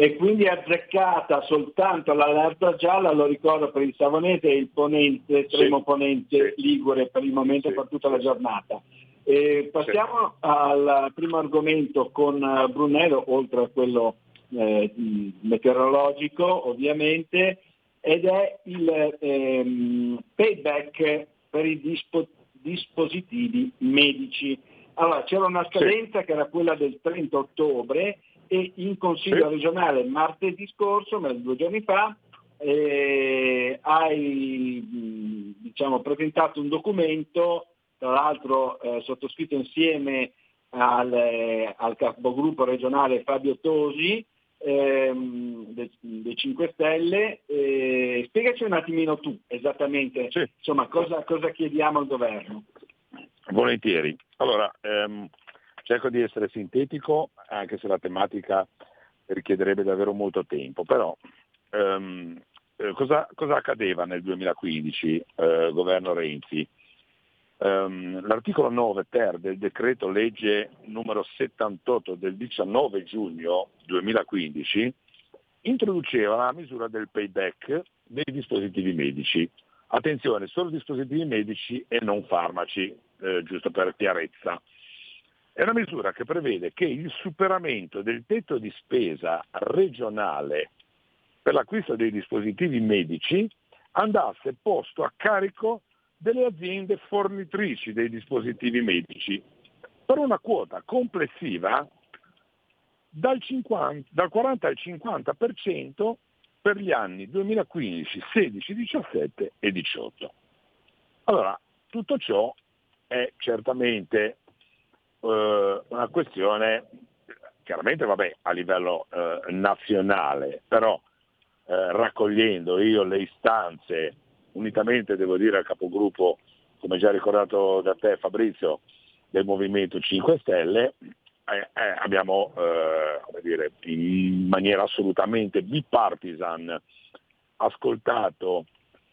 Speaker 10: E quindi è azzeccata soltanto l'allerta gialla, lo ricordo per il Savonese e il ponente, estremo
Speaker 12: Sì.
Speaker 10: ponente
Speaker 12: Sì.
Speaker 10: Ligure per il momento e per tutta la giornata. E passiamo al primo argomento con Brunello, oltre a quello eh, meteorologico ovviamente, ed è il ehm, payback per i dispo- dispositivi medici. Allora, c'era una scadenza che era quella del 30 ottobre e in Consiglio regionale martedì scorso, due giorni fa, eh, hai diciamo, presentato un documento, tra l'altro eh, sottoscritto insieme al, eh, al capogruppo regionale Fabio Tosi ehm, dei, dei 5 Stelle. Eh, spiegaci un attimino tu esattamente insomma, cosa, cosa chiediamo al governo.
Speaker 12: Volentieri. Allora, ehm, cerco di essere sintetico, anche se la tematica richiederebbe davvero molto tempo, però ehm, eh, cosa, cosa accadeva nel 2015, eh, governo Renzi? Ehm, l'articolo 9 ter del decreto legge numero 78 del 19 giugno 2015 introduceva la misura del payback dei dispositivi medici. Attenzione, solo dispositivi medici e non farmaci, eh, giusto per chiarezza. È una misura che prevede che il superamento del tetto di spesa regionale per l'acquisto dei dispositivi medici andasse posto a carico delle aziende fornitrici dei dispositivi medici per una quota complessiva dal, 50 dal 40 al 50% per gli anni 2015, 16, 17 e 18. Allora, tutto ciò è certamente eh, una questione, chiaramente vabbè, a livello eh, nazionale, però eh, raccogliendo io le istanze, unitamente devo dire al capogruppo, come già ricordato da te Fabrizio, del Movimento 5 Stelle, eh, eh, abbiamo eh, dire, in maniera assolutamente bipartisan ascoltato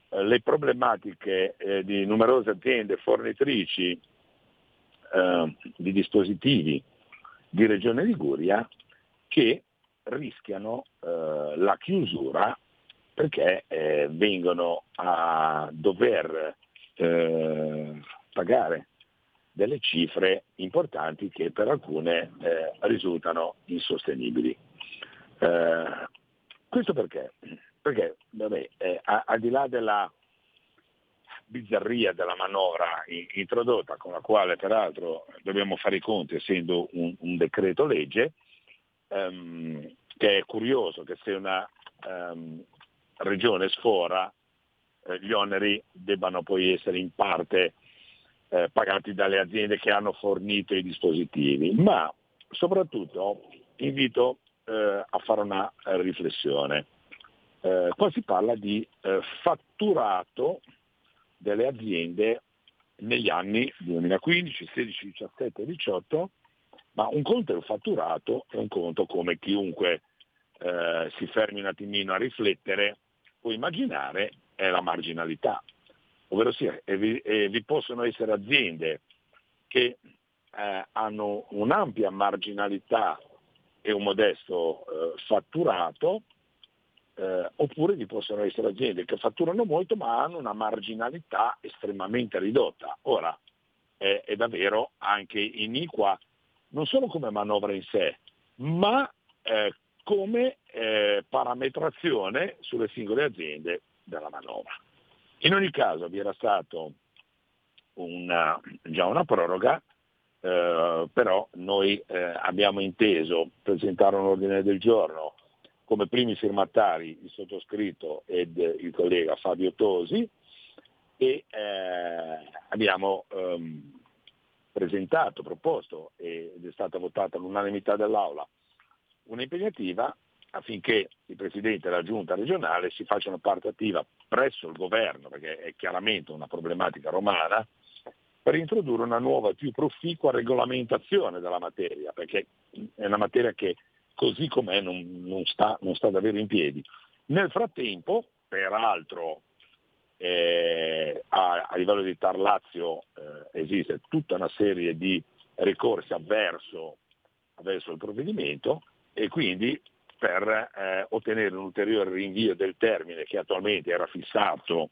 Speaker 12: eh, le problematiche eh, di numerose aziende fornitrici eh, di dispositivi di Regione Liguria che rischiano la chiusura perché eh, vengono a dover eh, pagare delle cifre importanti che per alcune eh, risultano insostenibili. Eh, questo perché? Perché vabbè, eh, al di là della bizzarria della manovra introdotta, con la quale peraltro dobbiamo fare i conti essendo un, un decreto legge, ehm, che è curioso che se una ehm, regione sfora eh, gli oneri debbano poi essere in parte eh, pagati dalle aziende che hanno fornito i dispositivi, ma soprattutto invito eh, a fare una eh, riflessione. Eh, qua si parla di eh, fatturato delle aziende negli anni 2015, 16, 17 e 18, ma un conto è il fatturato e un conto come chiunque eh, si fermi un attimino a riflettere può immaginare è la marginalità. Ovvero sia, vi, vi possono essere aziende che eh, hanno un'ampia marginalità e un modesto eh, fatturato, eh, oppure vi possono essere aziende che fatturano molto ma hanno una marginalità estremamente ridotta. Ora, è, è davvero anche iniqua non solo come manovra in sé, ma eh, come eh, parametrazione sulle singole aziende della manovra. In ogni caso vi era stato una, già una proroga, eh, però noi eh, abbiamo inteso presentare un ordine del giorno come primi firmatari il sottoscritto ed il collega Fabio Tosi e eh, abbiamo ehm, presentato, proposto ed è stata votata all'unanimità dell'Aula un'impegnativa affinché il Presidente e la Giunta regionale si facciano parte attiva presso il governo, perché è chiaramente una problematica romana, per introdurre una nuova e più proficua regolamentazione della materia, perché è una materia che così com'è non, non, sta, non sta davvero in piedi. Nel frattempo, peraltro eh, a, a, livello di Tar Lazio eh, esiste tutta una serie di ricorsi avverso, avverso il provvedimento e quindi per eh, ottenere un ulteriore rinvio del termine che attualmente era fissato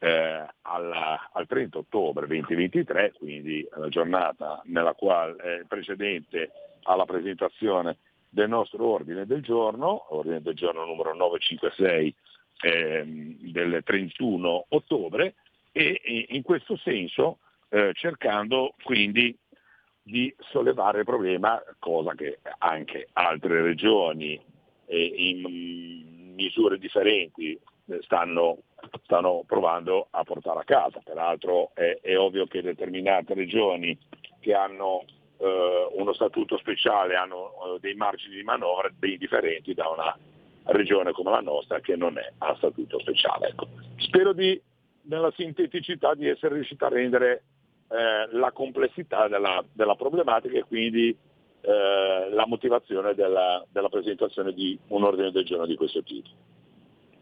Speaker 12: eh, alla, al 30 ottobre 2023, quindi la giornata quale è precedente alla presentazione del nostro ordine del giorno, ordine del giorno numero 956 ehm, del 31 ottobre, e in questo senso eh, cercando quindi di sollevare il problema, cosa che anche altre regioni eh, in misure differenti eh, stanno, stanno, provando a portare a casa. Peraltro è, è ovvio che determinate regioni che hanno eh, uno statuto speciale hanno eh, dei margini di manovra ben differenti da una regione come la nostra che non è a statuto speciale. Ecco. Spero di, nella sinteticità di essere riuscito a rendere eh, la complessità della, della, problematica e quindi eh, la motivazione della, della, presentazione di un ordine del giorno di questo tipo.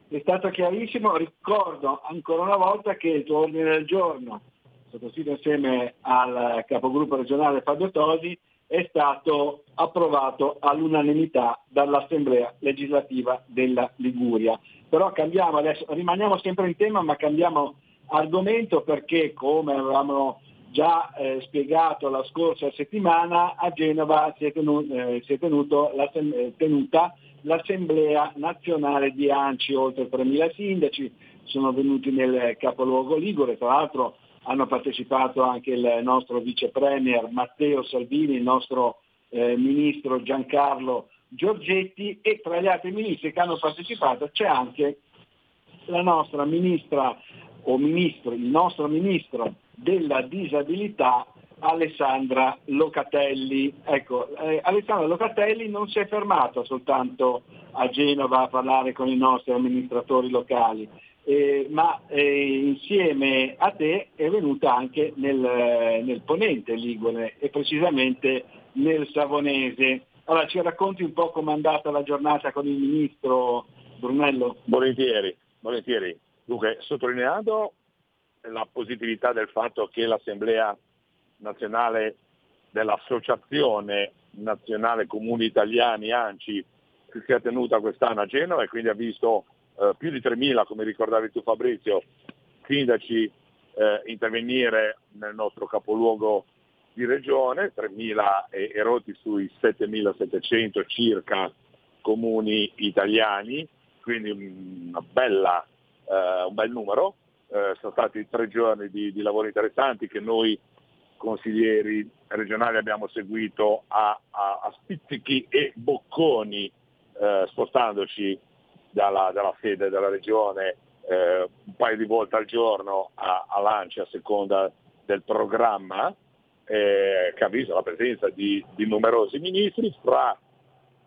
Speaker 10: È stato chiarissimo, ricordo ancora una volta che il tuo ordine del giorno, sottoscritto insieme al capogruppo regionale Fabio Tosi, è stato approvato all'unanimità dall'Assemblea legislativa della Liguria. Però cambiamo adesso, rimaniamo sempre in tema ma cambiamo argomento perché come avevamo già eh, spiegato la scorsa settimana, a Genova si è, tenuto, eh, si è tenuto eh, tenuta l'Assemblea nazionale di ANCI, oltre 3.000 sindaci sono venuti nel capoluogo Ligure, tra l'altro hanno partecipato anche il nostro vice premier Matteo Salvini, il nostro eh, ministro Giancarlo Giorgetti e tra gli altri ministri che hanno partecipato c'è anche la nostra ministra o ministro, il nostro ministro della disabilità Alessandra Locatelli. Ecco, eh, Alessandra Locatelli non si è fermata soltanto a Genova a parlare con i nostri amministratori locali, eh, ma eh, insieme a te è venuta anche nel, nel Ponente Ligure e precisamente nel Savonese. Allora ci racconti un po' com'è andata la giornata con il ministro Brunello?
Speaker 12: Volentieri, volentieri. Dunque, sottolineando la positività del fatto che l'Assemblea nazionale dell'Associazione Nazionale Comuni Italiani, ANCI, si sia tenuta quest'anno a Genova e quindi ha visto eh, più di 3.000, come ricordavi tu Fabrizio, sindaci eh, intervenire nel nostro capoluogo di regione, 3.000 e, e rotti sui 7.700 circa comuni italiani, quindi una bella, eh, un bel numero eh, sono stati tre giorni di, di, lavori interessanti che noi consiglieri regionali abbiamo seguito a, a, a spizzichi e bocconi eh, spostandoci dalla, dalla, sede della regione eh, un paio di volte al giorno a, a Lancia a seconda del programma eh, che ha visto la presenza di, di, numerosi ministri, fra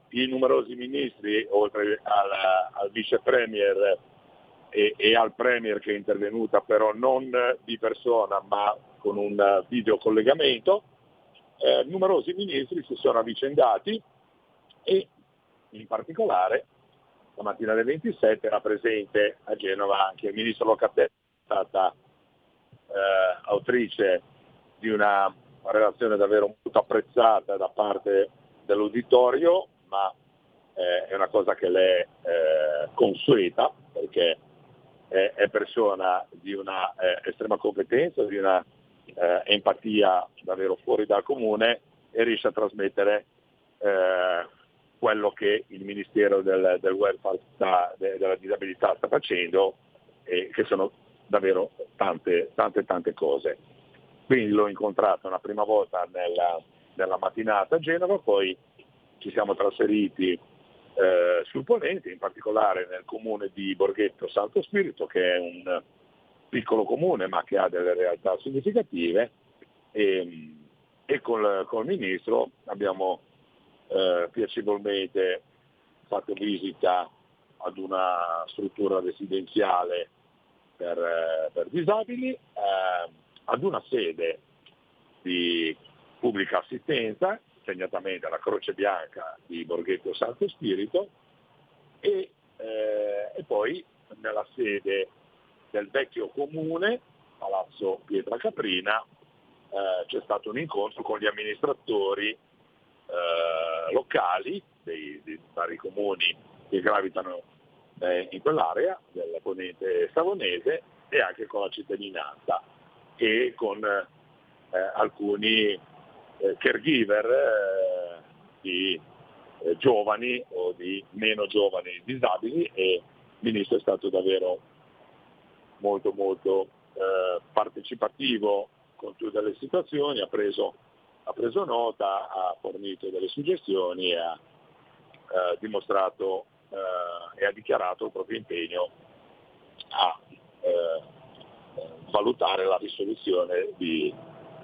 Speaker 12: i numerosi ministri oltre al, al vice premier e, e, al Premier che è intervenuta però non di persona ma con un videocollegamento, eh, numerosi ministri si sono avvicendati e in particolare la mattina del 27 era presente a Genova anche il ministro Locatelli, stata eh, autrice di una relazione davvero molto apprezzata da parte dell'uditorio, ma eh, è una cosa che le è eh, consueta perché eh, è persona di una eh, estrema competenza, di una eh, empatia davvero fuori dal comune e riesce a trasmettere eh, quello che il Ministero del, del welfare sta, de, della disabilità sta facendo e che sono davvero tante, tante, tante cose. Quindi l'ho incontrato una prima volta nella, nella mattinata a Genova, poi ci siamo trasferiti eh, sul Ponente, in particolare nel comune di Borghetto Santo Spirito, che è un piccolo comune ma che ha delle realtà significative. E, e col, col Ministro abbiamo eh, piacevolmente fatto visita ad una struttura residenziale per, eh, per disabili, eh, ad una sede di pubblica assistenza segnatamente alla Croce Bianca di Borghetto Santo Spirito e, eh, e poi nella sede del vecchio comune, Palazzo Pietra Caprina, eh, c'è stato un incontro con gli amministratori eh, locali dei, dei, vari comuni che gravitano eh, in quell'area del ponente savonese e anche con la cittadinanza e con eh, alcuni eh, caregiver eh, di giovani o di meno giovani disabili e il ministro è stato davvero molto molto partecipativo con tutte le situazioni, ha preso, ha preso nota, ha fornito delle suggestioni e ha eh, dimostrato eh, e ha dichiarato il proprio impegno a eh, valutare la risoluzione di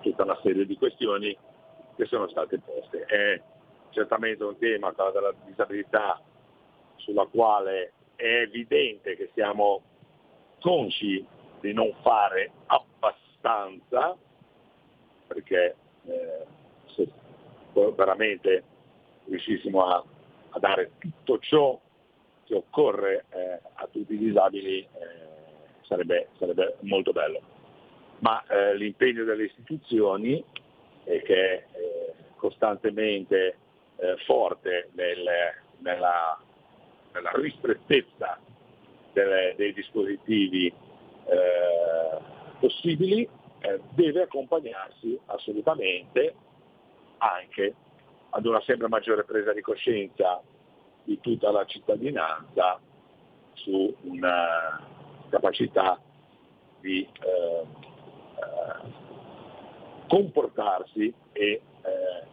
Speaker 12: tutta una serie di questioni che sono state poste. È certamente un tema, quello della disabilità, sulla quale è evidente che siamo consci di non fare abbastanza, perché eh, se veramente riuscissimo a, a, dare tutto ciò che occorre eh, a tutti i disabili eh, sarebbe, sarebbe, molto bello. Ma eh, l'impegno delle istituzioni, che è eh, costantemente eh, forte nel, nella, nella, ristrettezza delle, dei dispositivi possibili, eh, deve accompagnarsi assolutamente anche ad una sempre maggiore presa di coscienza di tutta la cittadinanza su una capacità di eh, eh, comportarsi e eh,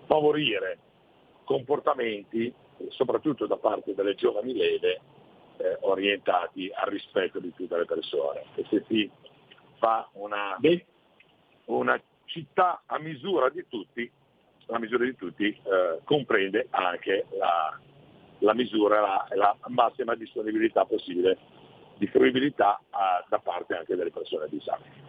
Speaker 12: favorire comportamenti, soprattutto da parte delle giovani leve, eh, orientati al rispetto di tutte le persone. E se si fa una una città a misura di tutti, la misura di tutti eh, comprende anche la, la misura, la, la, massima disponibilità possibile di fruibilità a, da parte anche delle persone disabili.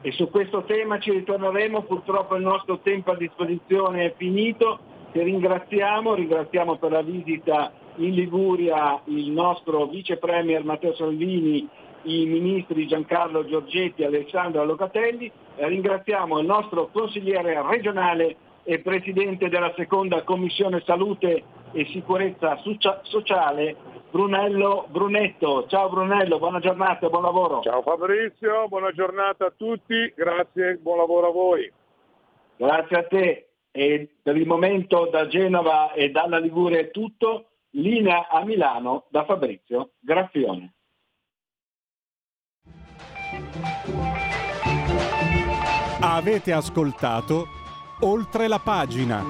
Speaker 10: E su questo tema ci ritorneremo, purtroppo il nostro tempo a disposizione è finito, ti ringraziamo, ringraziamo per la visita in Liguria il nostro vice premier Matteo Salvini i ministri Giancarlo Giorgetti e Alessandro Locatelli, ringraziamo il nostro consigliere regionale e presidente della seconda commissione salute e sicurezza sociale Brunello Brunetto. Ciao Brunello, buona giornata e buon lavoro.
Speaker 12: Ciao Fabrizio, buona giornata a tutti, grazie, buon lavoro a voi.
Speaker 10: Grazie a te e per il momento da Genova e dalla Liguria è tutto. Linea a Milano da Fabrizio Graffione.
Speaker 6: Avete ascoltato oltre la pagina.